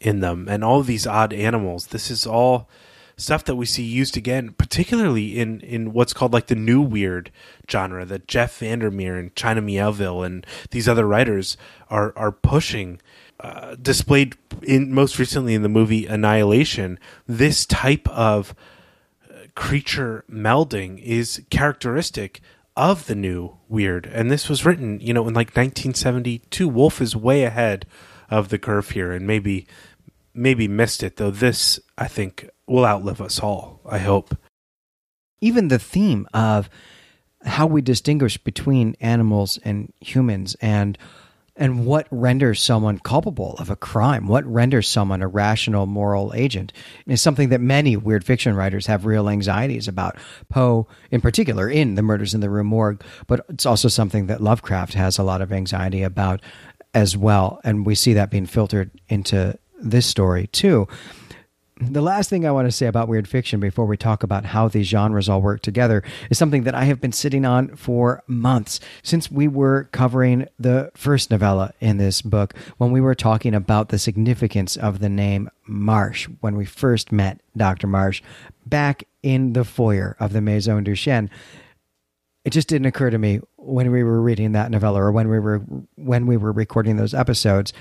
in them and all these odd animals this is all stuff that we see used again, particularly in, in what's called like the new weird genre that Jeff Vandermeer and China Miéville and these other writers are are pushing. Uh, displayed in most recently in the movie Annihilation, this type of uh, creature melding is characteristic of the new weird. And this was written, you know, in like 1972. Wolfe is way ahead of the curve here, and maybe maybe missed it though. This I think will outlive us all, I hope. Even the theme of how we distinguish between animals and humans and and what renders someone culpable of a crime, what renders someone a rational moral agent, is something that many weird fiction writers have real anxieties about. Poe, in particular, in The Murders in the Rue Morgue, but it's also something that Lovecraft has a lot of anxiety about as well. And we see that being filtered into this story, too the last thing I want to say about weird fiction before we talk about how these genres all work together is something that I have been sitting on for months since we were covering the first novella in this book when we were talking about the significance of the name Marsh when we first met Dr. Marsh back in the foyer of the Maison Duchesne. It just didn't occur to me when we were reading that novella or when we were when we were recording those episodes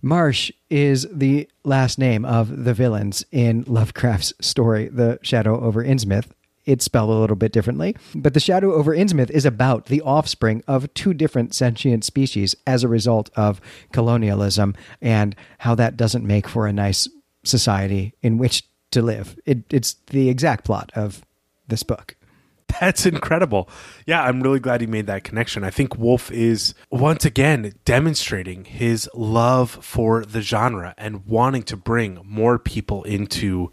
Marsh is the last name of the villains in Lovecraft's story, The Shadow over Innsmouth. It's spelled a little bit differently, but The Shadow over Innsmouth is about the offspring of two different sentient species as a result of colonialism and how that doesn't make for a nice society in which to live. It, it's the exact plot of this book. (laughs) That's incredible. Yeah, I'm really glad he made that connection. I think Wolfe is once again demonstrating his love for the genre and wanting to bring more people into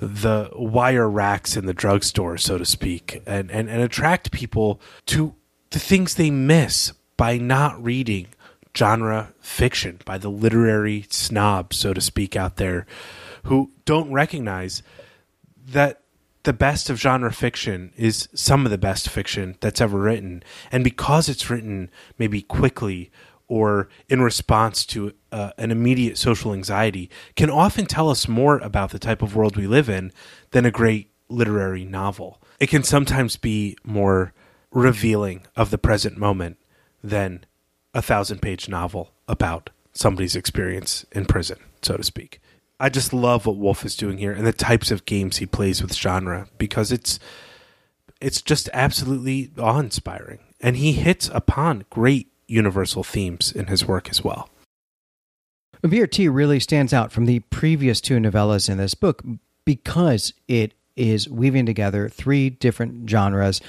the wire racks in the drugstore, so to speak, and, and, and attract people to the things they miss by not reading genre fiction by the literary snobs, so to speak, out there who don't recognize that the best of genre fiction is some of the best fiction that's ever written. And because it's written maybe quickly or in response to uh, an immediate social anxiety, can often tell us more about the type of world we live in than a great literary novel. It can sometimes be more revealing of the present moment than a thousand page novel about somebody's experience in prison, so to speak. I just love what Wolfe is doing here and the types of games he plays with genre because it's it's just absolutely awe-inspiring and he hits upon great universal themes in his work as well. VRT really stands out from the previous two novellas in this book because it is weaving together three different genres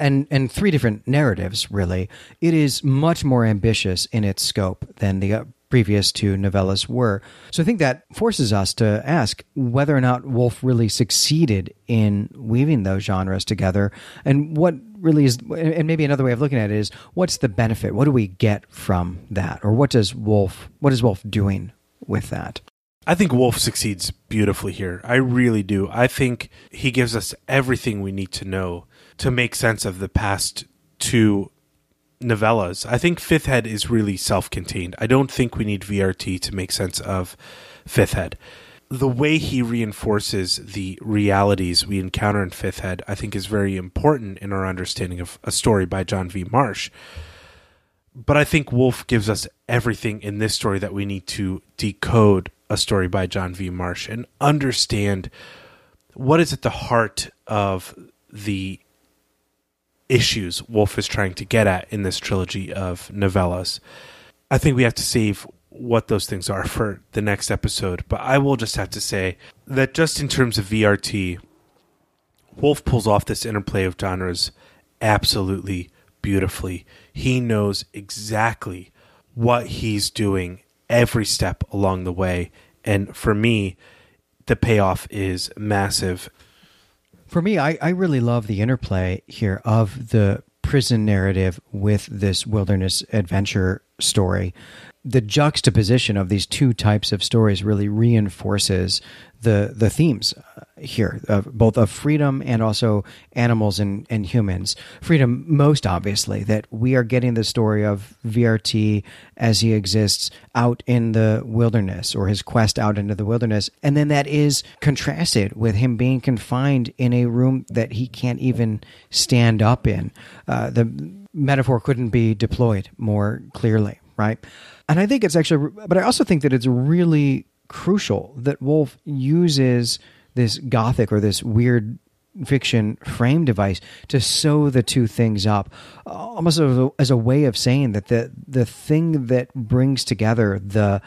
and and three different narratives really it is much more ambitious in its scope than the previous two novellas were. So I think that forces us to ask whether or not Wolfe really succeeded in weaving those genres together and what really is and maybe another way of looking at it is what's the benefit? What do we get from that? Or what does Wolfe what is Wolfe doing with that? I think Wolfe succeeds beautifully here. I really do. I think he gives us everything we need to know to make sense of the past two novellas. I think Fifth Head is really self contained. I don't think we need VRT to make sense of Fifth Head. The way he reinforces the realities we encounter in Fifth Head, I think, is very important in our understanding of a story by John V. Marsh. But I think Wolfe gives us everything in this story that we need to decode a story by John V. Marsh and understand what is at the heart of the issues Wolfe is trying to get at in this trilogy of novellas. I think we have to save what those things are for the next episode, but I will just have to say that just in terms of VRT, Wolfe pulls off this interplay of genres absolutely beautifully. He knows exactly what he's doing every step along the way. And for me, the payoff is massive. For me, I, I really love the interplay here of the prison narrative with this wilderness adventure story. The juxtaposition of these two types of stories really reinforces the the themes uh, here, of both of freedom and also animals and, and humans. Freedom, most obviously, that we are getting the story of VRT as he exists out in the wilderness or his quest out into the wilderness. And then that is contrasted with him being confined in a room that he can't even stand up in. Uh, the metaphor couldn't be deployed more clearly, right? And I think it's actually, but I also think that it's really crucial that Wolfe uses this gothic or this weird fiction frame device to sew the two things up uh, almost as a, as a way of saying that the the thing that brings together the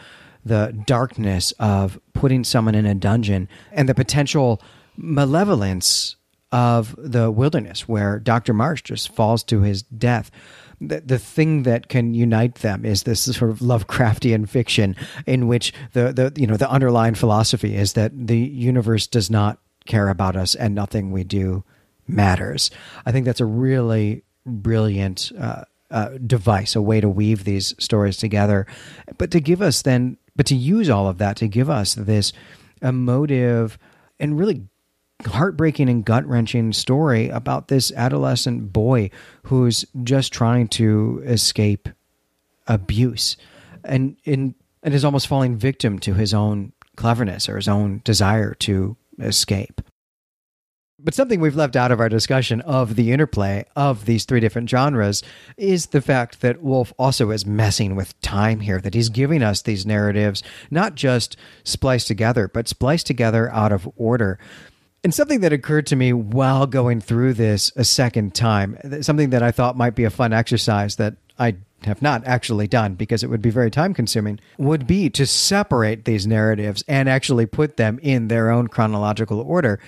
the darkness of putting someone in a dungeon and the potential malevolence of the wilderness where Dr. Marsh just falls to his death the, the thing that can unite them is this sort of Lovecraftian fiction in which the, the you know the underlying philosophy is that the universe does not care about us and nothing we do matters. I think that's a really brilliant uh, uh, device, a way to weave these stories together, but to give us then, but to use all of that to give us this emotive and really heartbreaking and gut wrenching story about this adolescent boy who's just trying to escape abuse and in and is almost falling victim to his own cleverness or his own desire to escape. But something we've left out of our discussion of the interplay of these three different genres is the fact that Wolfe also is messing with time here, that he's giving us these narratives not just spliced together, but spliced together out of order. And something that occurred to me while going through this a second time, something that I thought might be a fun exercise that I have not actually done because it would be very time consuming, would be to separate these narratives and actually put them in their own chronological order.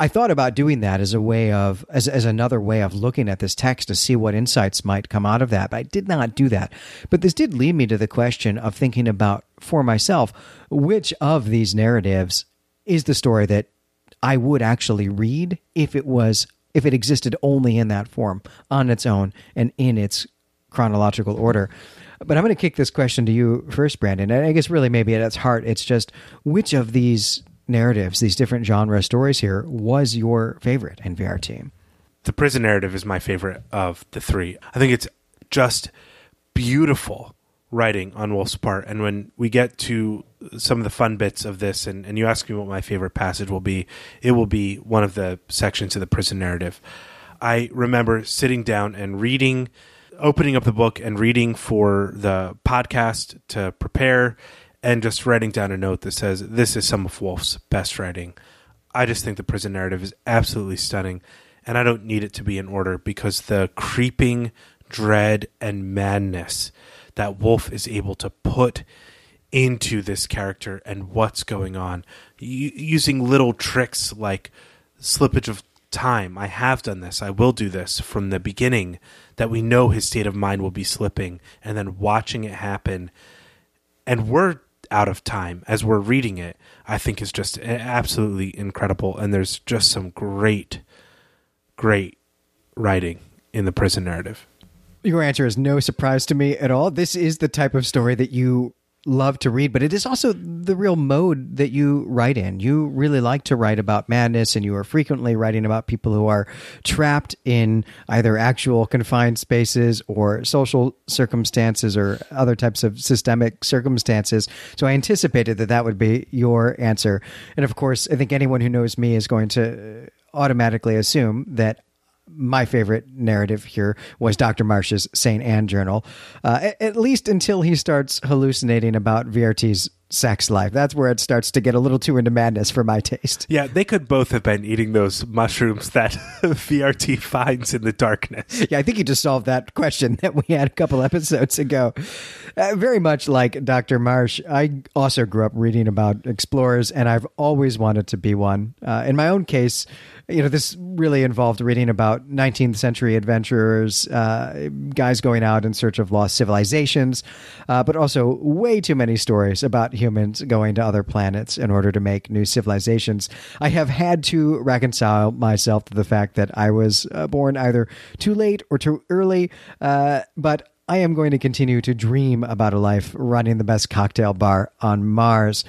I thought about doing that as a way of, as, as another way of looking at this text to see what insights might come out of that, but I did not do that. But this did lead me to the question of thinking about for myself which of these narratives is the story that I would actually read if it was if it existed only in that form on its own and in its chronological order. But I'm going to kick this question to you first, Brandon. And I guess really maybe at its heart, it's just which of these narratives, these different genre stories here, was your favorite in VRT? The prison narrative is my favorite of the three. I think it's just beautiful writing on Wolfe's part. And when we get to some of the fun bits of this, and, and you ask me what my favorite passage will be, it will be one of the sections of the prison narrative. I remember sitting down and reading, opening up the book and reading for the podcast to prepare, and just writing down a note that says, This is some of Wolfe's best writing. I just think the prison narrative is absolutely stunning, and I don't need it to be in order because the creeping dread and madness that Wolfe is able to put into this character and what's going on using little tricks like slippage of time. I have done this. I will do this from the beginning that we know his state of mind will be slipping and then watching it happen. And we're out of time as we're reading it, I think is just eh, absolutely incredible. And there's just some great, great writing in the prison narrative. Your answer is no surprise to me at all. This is the type of story that you love to read, but it is also the real mode that you write in. You really like to write about madness, and you are frequently writing about people who are trapped in either actual confined spaces or social circumstances or other types of systemic circumstances. So I anticipated that that would be your answer. And of course, I think anyone who knows me is going to automatically assume that my favorite narrative here was Dr. Marsh's St. Anne Journal, uh, at, at least until he starts hallucinating about VRT's sex life. That's where it starts to get a little too into madness for my taste. Yeah, they could both have been eating those mushrooms that (laughs) VRT finds in the darkness. Yeah, I think you just solved that question that we had a couple episodes ago. Uh, very much like Dr. Marsh, I also grew up reading about explorers, and I've always wanted to be one. Uh, in my own case, you know, this really involved reading about 19th century adventurers, uh, guys going out in search of lost civilizations, uh, but also way too many stories about humans going to other planets in order to make new civilizations. I have had to reconcile myself to the fact that I was uh, born either too late or too early, uh, but I am going to continue to dream about a life running the best cocktail bar on Mars.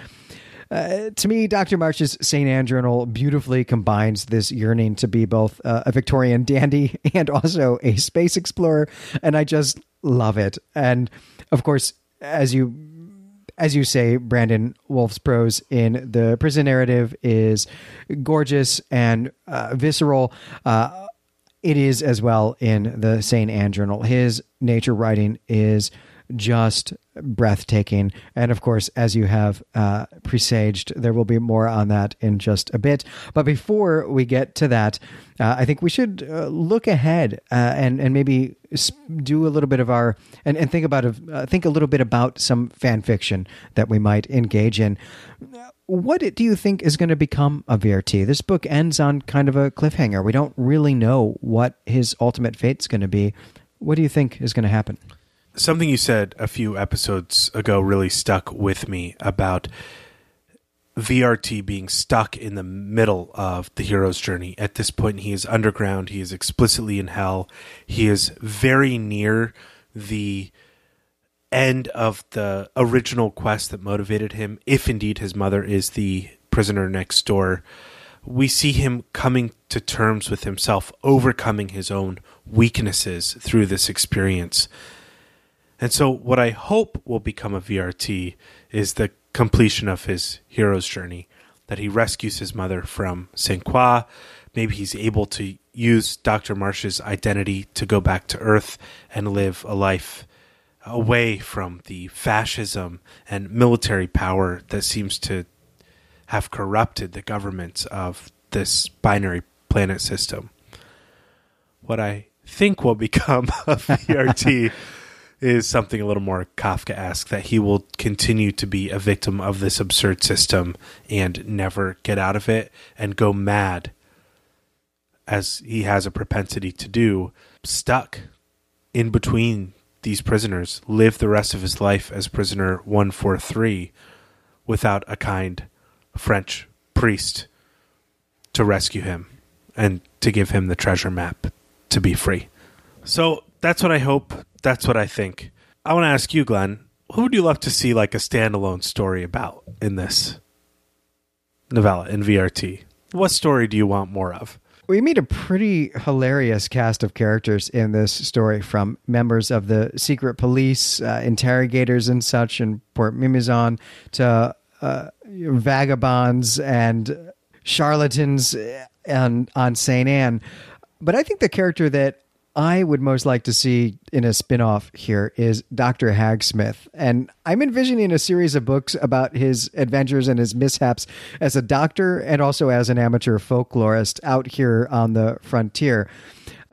Uh, to me, Dr. Marsh's St. Anne Journal beautifully combines this yearning to be both uh, a Victorian dandy (laughs) and also a space explorer, and I just love it. And of course, as you as you say, Brandon Wolfe's prose in the prison narrative is gorgeous and uh, visceral. Uh, it is as well in the St. Anne Journal. His nature writing is just breathtaking. And of course, as you have uh, presaged, there will be more on that in just a bit. But before we get to that, uh, I think we should uh, look ahead uh, and and maybe do a little bit of our and, and think about uh, think a little bit about some fan fiction that we might engage in. What do you think is going to become of VRT? This book ends on kind of a cliffhanger. We don't really know what his ultimate fate's going to be. What do you think is going to happen? Something you said a few episodes ago really stuck with me about VRT being stuck in the middle of the hero's journey. At this point, he is underground. He is explicitly in hell. He is very near the end of the original quest that motivated him, if indeed his mother is the prisoner next door. We see him coming to terms with himself, overcoming his own weaknesses through this experience. And so, what I hope will become a VRT is the completion of his hero's journey, that he rescues his mother from St. Croix. Maybe he's able to use Dr. Marsh's identity to go back to Earth and live a life away from the fascism and military power that seems to have corrupted the governments of this binary planet system. What I think will become (laughs) a VRT (laughs) is something a little more Kafka-esque that he will continue to be a victim of this absurd system and never get out of it and go mad as he has a propensity to do stuck in between these prisoners live the rest of his life as prisoner 143 without a kind French priest to rescue him and to give him the treasure map to be free. So that's what I hope. That's what I think. I want to ask you, Glenn, who would you love to see like a standalone story about in this novella in VRT? What story do you want more of? We meet a pretty hilarious cast of characters in this story from members of the secret police, uh, interrogators, and such in Port Mimizan to uh, vagabonds and charlatans on, on St. Anne. But I think the character that I would most like to see in a spin-off here is Dr. Hagsmith. And I'm envisioning a series of books about his adventures and his mishaps as a doctor and also as an amateur folklorist out here on the frontier.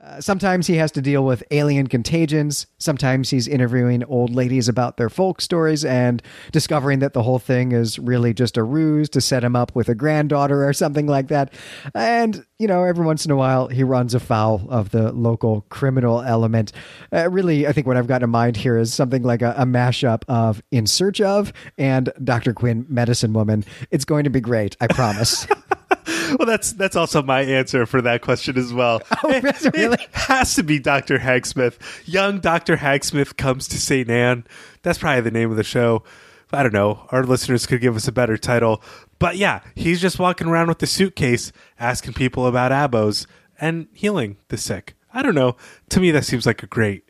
Uh, sometimes he has to deal with alien contagions. Sometimes he's interviewing old ladies about their folk stories and discovering that the whole thing is really just a ruse to set him up with a granddaughter or something like that. And, you know, every once in a while he runs afoul of the local criminal element. Uh, really, I think what I've got in mind here is something like a, a mashup of In Search of and Dr. Quinn, Medicine Woman. It's going to be great, I promise. (laughs) (laughs) well, that's that's also my answer for that question as well. (laughs) Oh, it, really? (laughs) it has to be Doctor Hagsmith. Young Doctor Hagsmith comes to Saint Anne. That's probably the name of the show. I don't know. Our listeners could give us a better title, but yeah, he's just walking around with the suitcase, asking people about abos and healing the sick. I don't know. To me, that seems like a great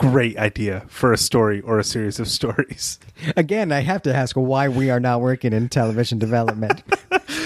great idea for a story or a series of stories. (laughs) Again, I have to ask why we are not working in television development. (laughs)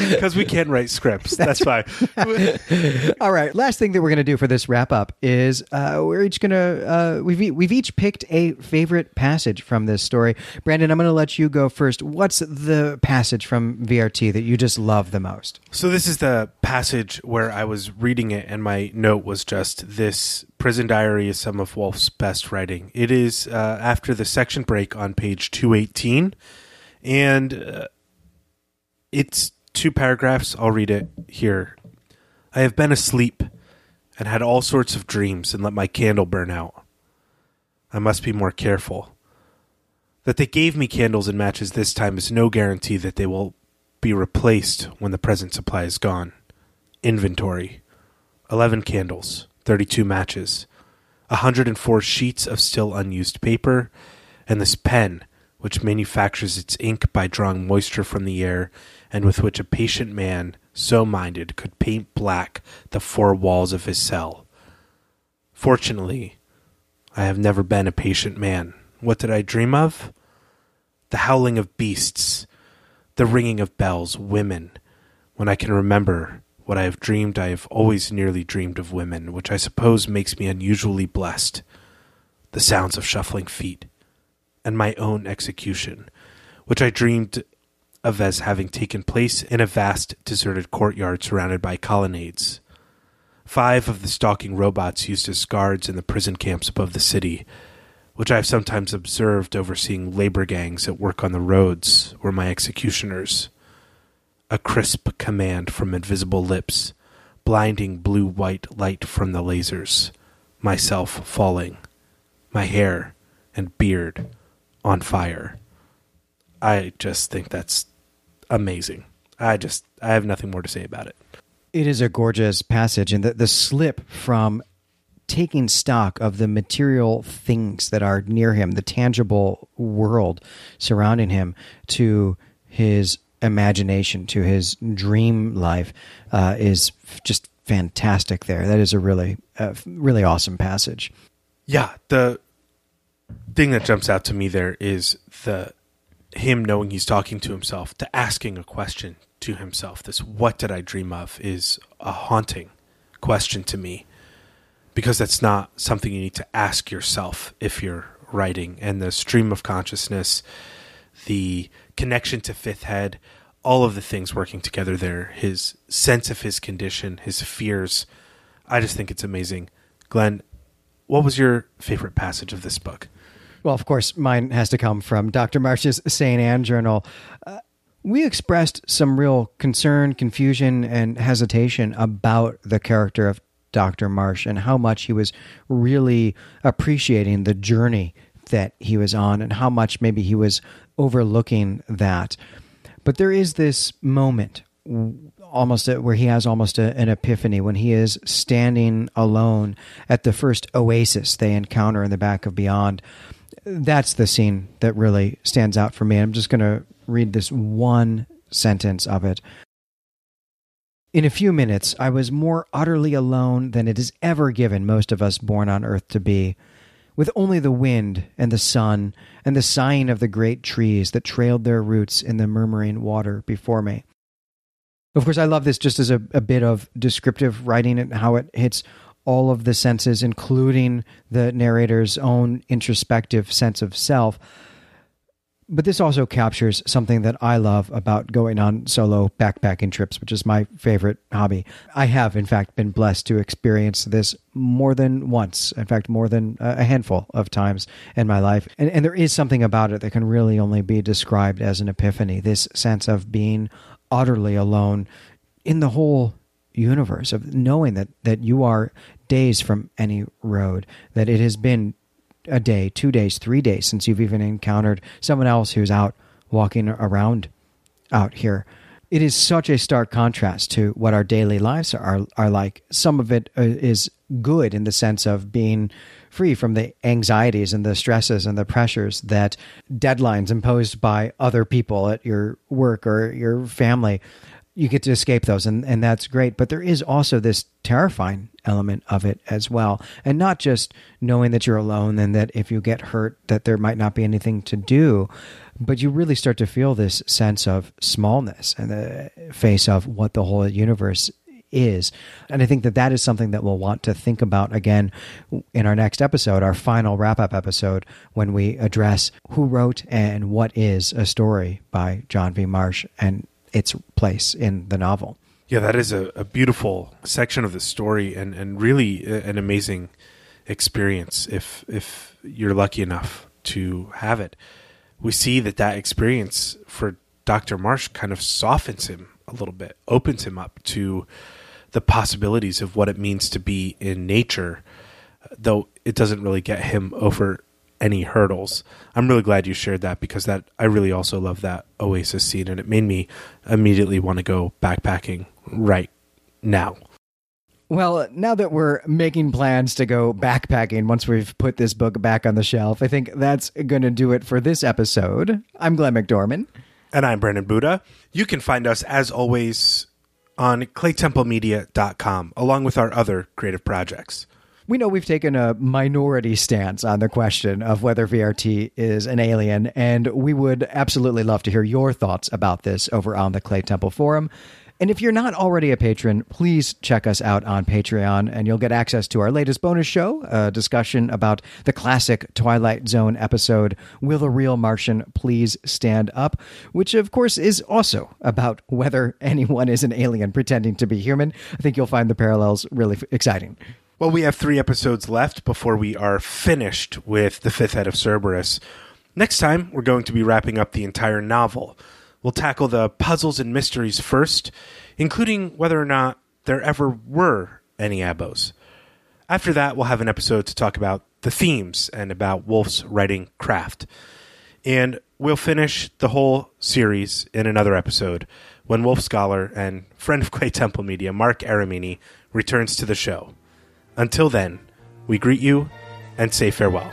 Because we can't write scripts. (laughs) That's, That's fine. All right. Last thing that we're going to do for this wrap up is uh, we're each going to uh, we've we've each picked a favorite passage from this story. Brandon, I'm going to let you go first. What's the passage from VRT that you just love the most? So this is the passage where I was reading it, and my note was just this Prison Diary is some of Wolfe's best writing. It is uh, after the section break on page 218, and uh, it's two paragraphs. I'll read it here. I have been asleep and had all sorts of dreams and let my candle burn out. I must be more careful. That they gave me candles and matches this time is no guarantee that they will be replaced when the present supply is gone. Inventory 11 candles. 32 matches, 104 sheets of still unused paper, and this pen, which manufactures its ink by drawing moisture from the air, and with which a patient man, so minded, could paint black the four walls of his cell. Fortunately, I have never been a patient man. What did I dream of? The howling of beasts, the ringing of bells, women. When I can remember, what I have dreamed, I have always nearly dreamed of women, which I suppose makes me unusually blessed. The sounds of shuffling feet, and my own execution, which I dreamed of as having taken place in a vast deserted courtyard surrounded by colonnades. Five of the stalking robots used as guards in the prison camps above the city, which I have sometimes observed overseeing labor gangs at work on the roads, were my executioners a crisp command from invisible lips, blinding blue white light from the lasers, myself falling, my hair and beard on fire. I just think that's amazing. I just I have nothing more to say about it. It is a gorgeous passage and the the slip from taking stock of the material things that are near him, the tangible world surrounding him to his imagination to his dream life uh, is just fantastic there. That is a really uh, really awesome passage. Yeah the thing that jumps out to me there is the him knowing he's talking to himself to asking a question to himself this what did i dream of is a haunting question to me. Because that's not something you need to ask yourself if you're writing. And the stream of consciousness the connection to Fifth Head, all of the things working together there, his sense of his condition, his fears. I just think it's amazing. Glenn, what was your favorite passage of this book? Well, of course, mine has to come from Dr. Marsh's St. Anne Journal. Uh, we expressed some real concern, confusion, and hesitation about the character of Dr. Marsh and how much he was really appreciating the journey that he was on and how much maybe he was overlooking that. But there is this moment almost a, where he has almost a, an epiphany when he is standing alone at the first oasis they encounter in the back of Beyond. that's the scene that really stands out for me. I'm just going to read this one sentence of it. In a few minutes, I was more utterly alone than it is ever given most of us born on earth to be, with only the wind and the sun and the sighing of the great trees that trailed their roots in the murmuring water before me. Of course, I love this just as a, a bit of descriptive writing and how it hits all of the senses, including the narrator's own introspective sense of self but this also captures something that I love about going on solo backpacking trips, which is my favorite hobby. I have, in fact, been blessed to experience this more than once. In fact, more than a handful of times in my life. And, and there is something about it that can really only be described as an epiphany this sense of being utterly alone in the whole universe, of knowing that, that you are days from any road, that it has been a day, two days, three days since you've even encountered someone else who's out walking around out here. It is such a stark contrast to what our daily lives are are like. Some of it uh, good in the sense of being free from the anxieties and the stresses and the pressures that deadlines imposed by other people at your work or your family you get to escape those and, and that's great. But there is also this terrifying element of it as well and not just knowing that you're alone and that if you get hurt that there might not be anything to do but you really start to feel this sense of smallness in the face of what the whole universe is. And i think that that is something that we'll want to think about again in our next episode our final wrap up episode when we address who wrote and what is a story by john v. Marsh and its place in the novel. Yeah, that is a, a beautiful section of the story and, and really an amazing experience if if you're lucky enough to have it. We see that that experience for Dr. Marsh kind of softens him a little bit, opens him up to the possibilities of what it means to be in nature, though it doesn't really get him over any hurdles. I'm really glad you shared that because that I really also love that Oasis scene and it made me immediately want to go backpacking right now. Well, now that we're making plans to go backpacking once we've put this book back on the shelf, I think that's going to do it for this episode. I'm Glenn McDorman. And I'm Brandon Buddha. You can find us, as always, on claytemplemedia.com, along with our other creative projects we know we've taken a minority stance on the question of whether VRT is an alien, and we would absolutely love to hear your thoughts about this over on the Claytemple Forum. And if you're not already a patron, please check us out on Patreon, and you'll get access to our latest bonus show, a discussion about the classic Twilight Zone episode, Will the Real Martian Please Stand Up? Which, of course, is also about whether anyone is an alien pretending to be human. I think you'll find the parallels really exciting. Well, we have three episodes left before we are finished with The Fifth Head of Cerberus. Next time, we're going to be wrapping up the entire novel. We'll tackle the puzzles and mysteries first, including whether or not there ever were any Abos. After that, we'll have an episode to talk about the themes and about Wolfe's writing craft. And we'll finish the whole series in another episode when Wolfe Scholar and friend of Clay Temple Media, Marc Aramini, returns to the show. Until then, we greet you and say farewell.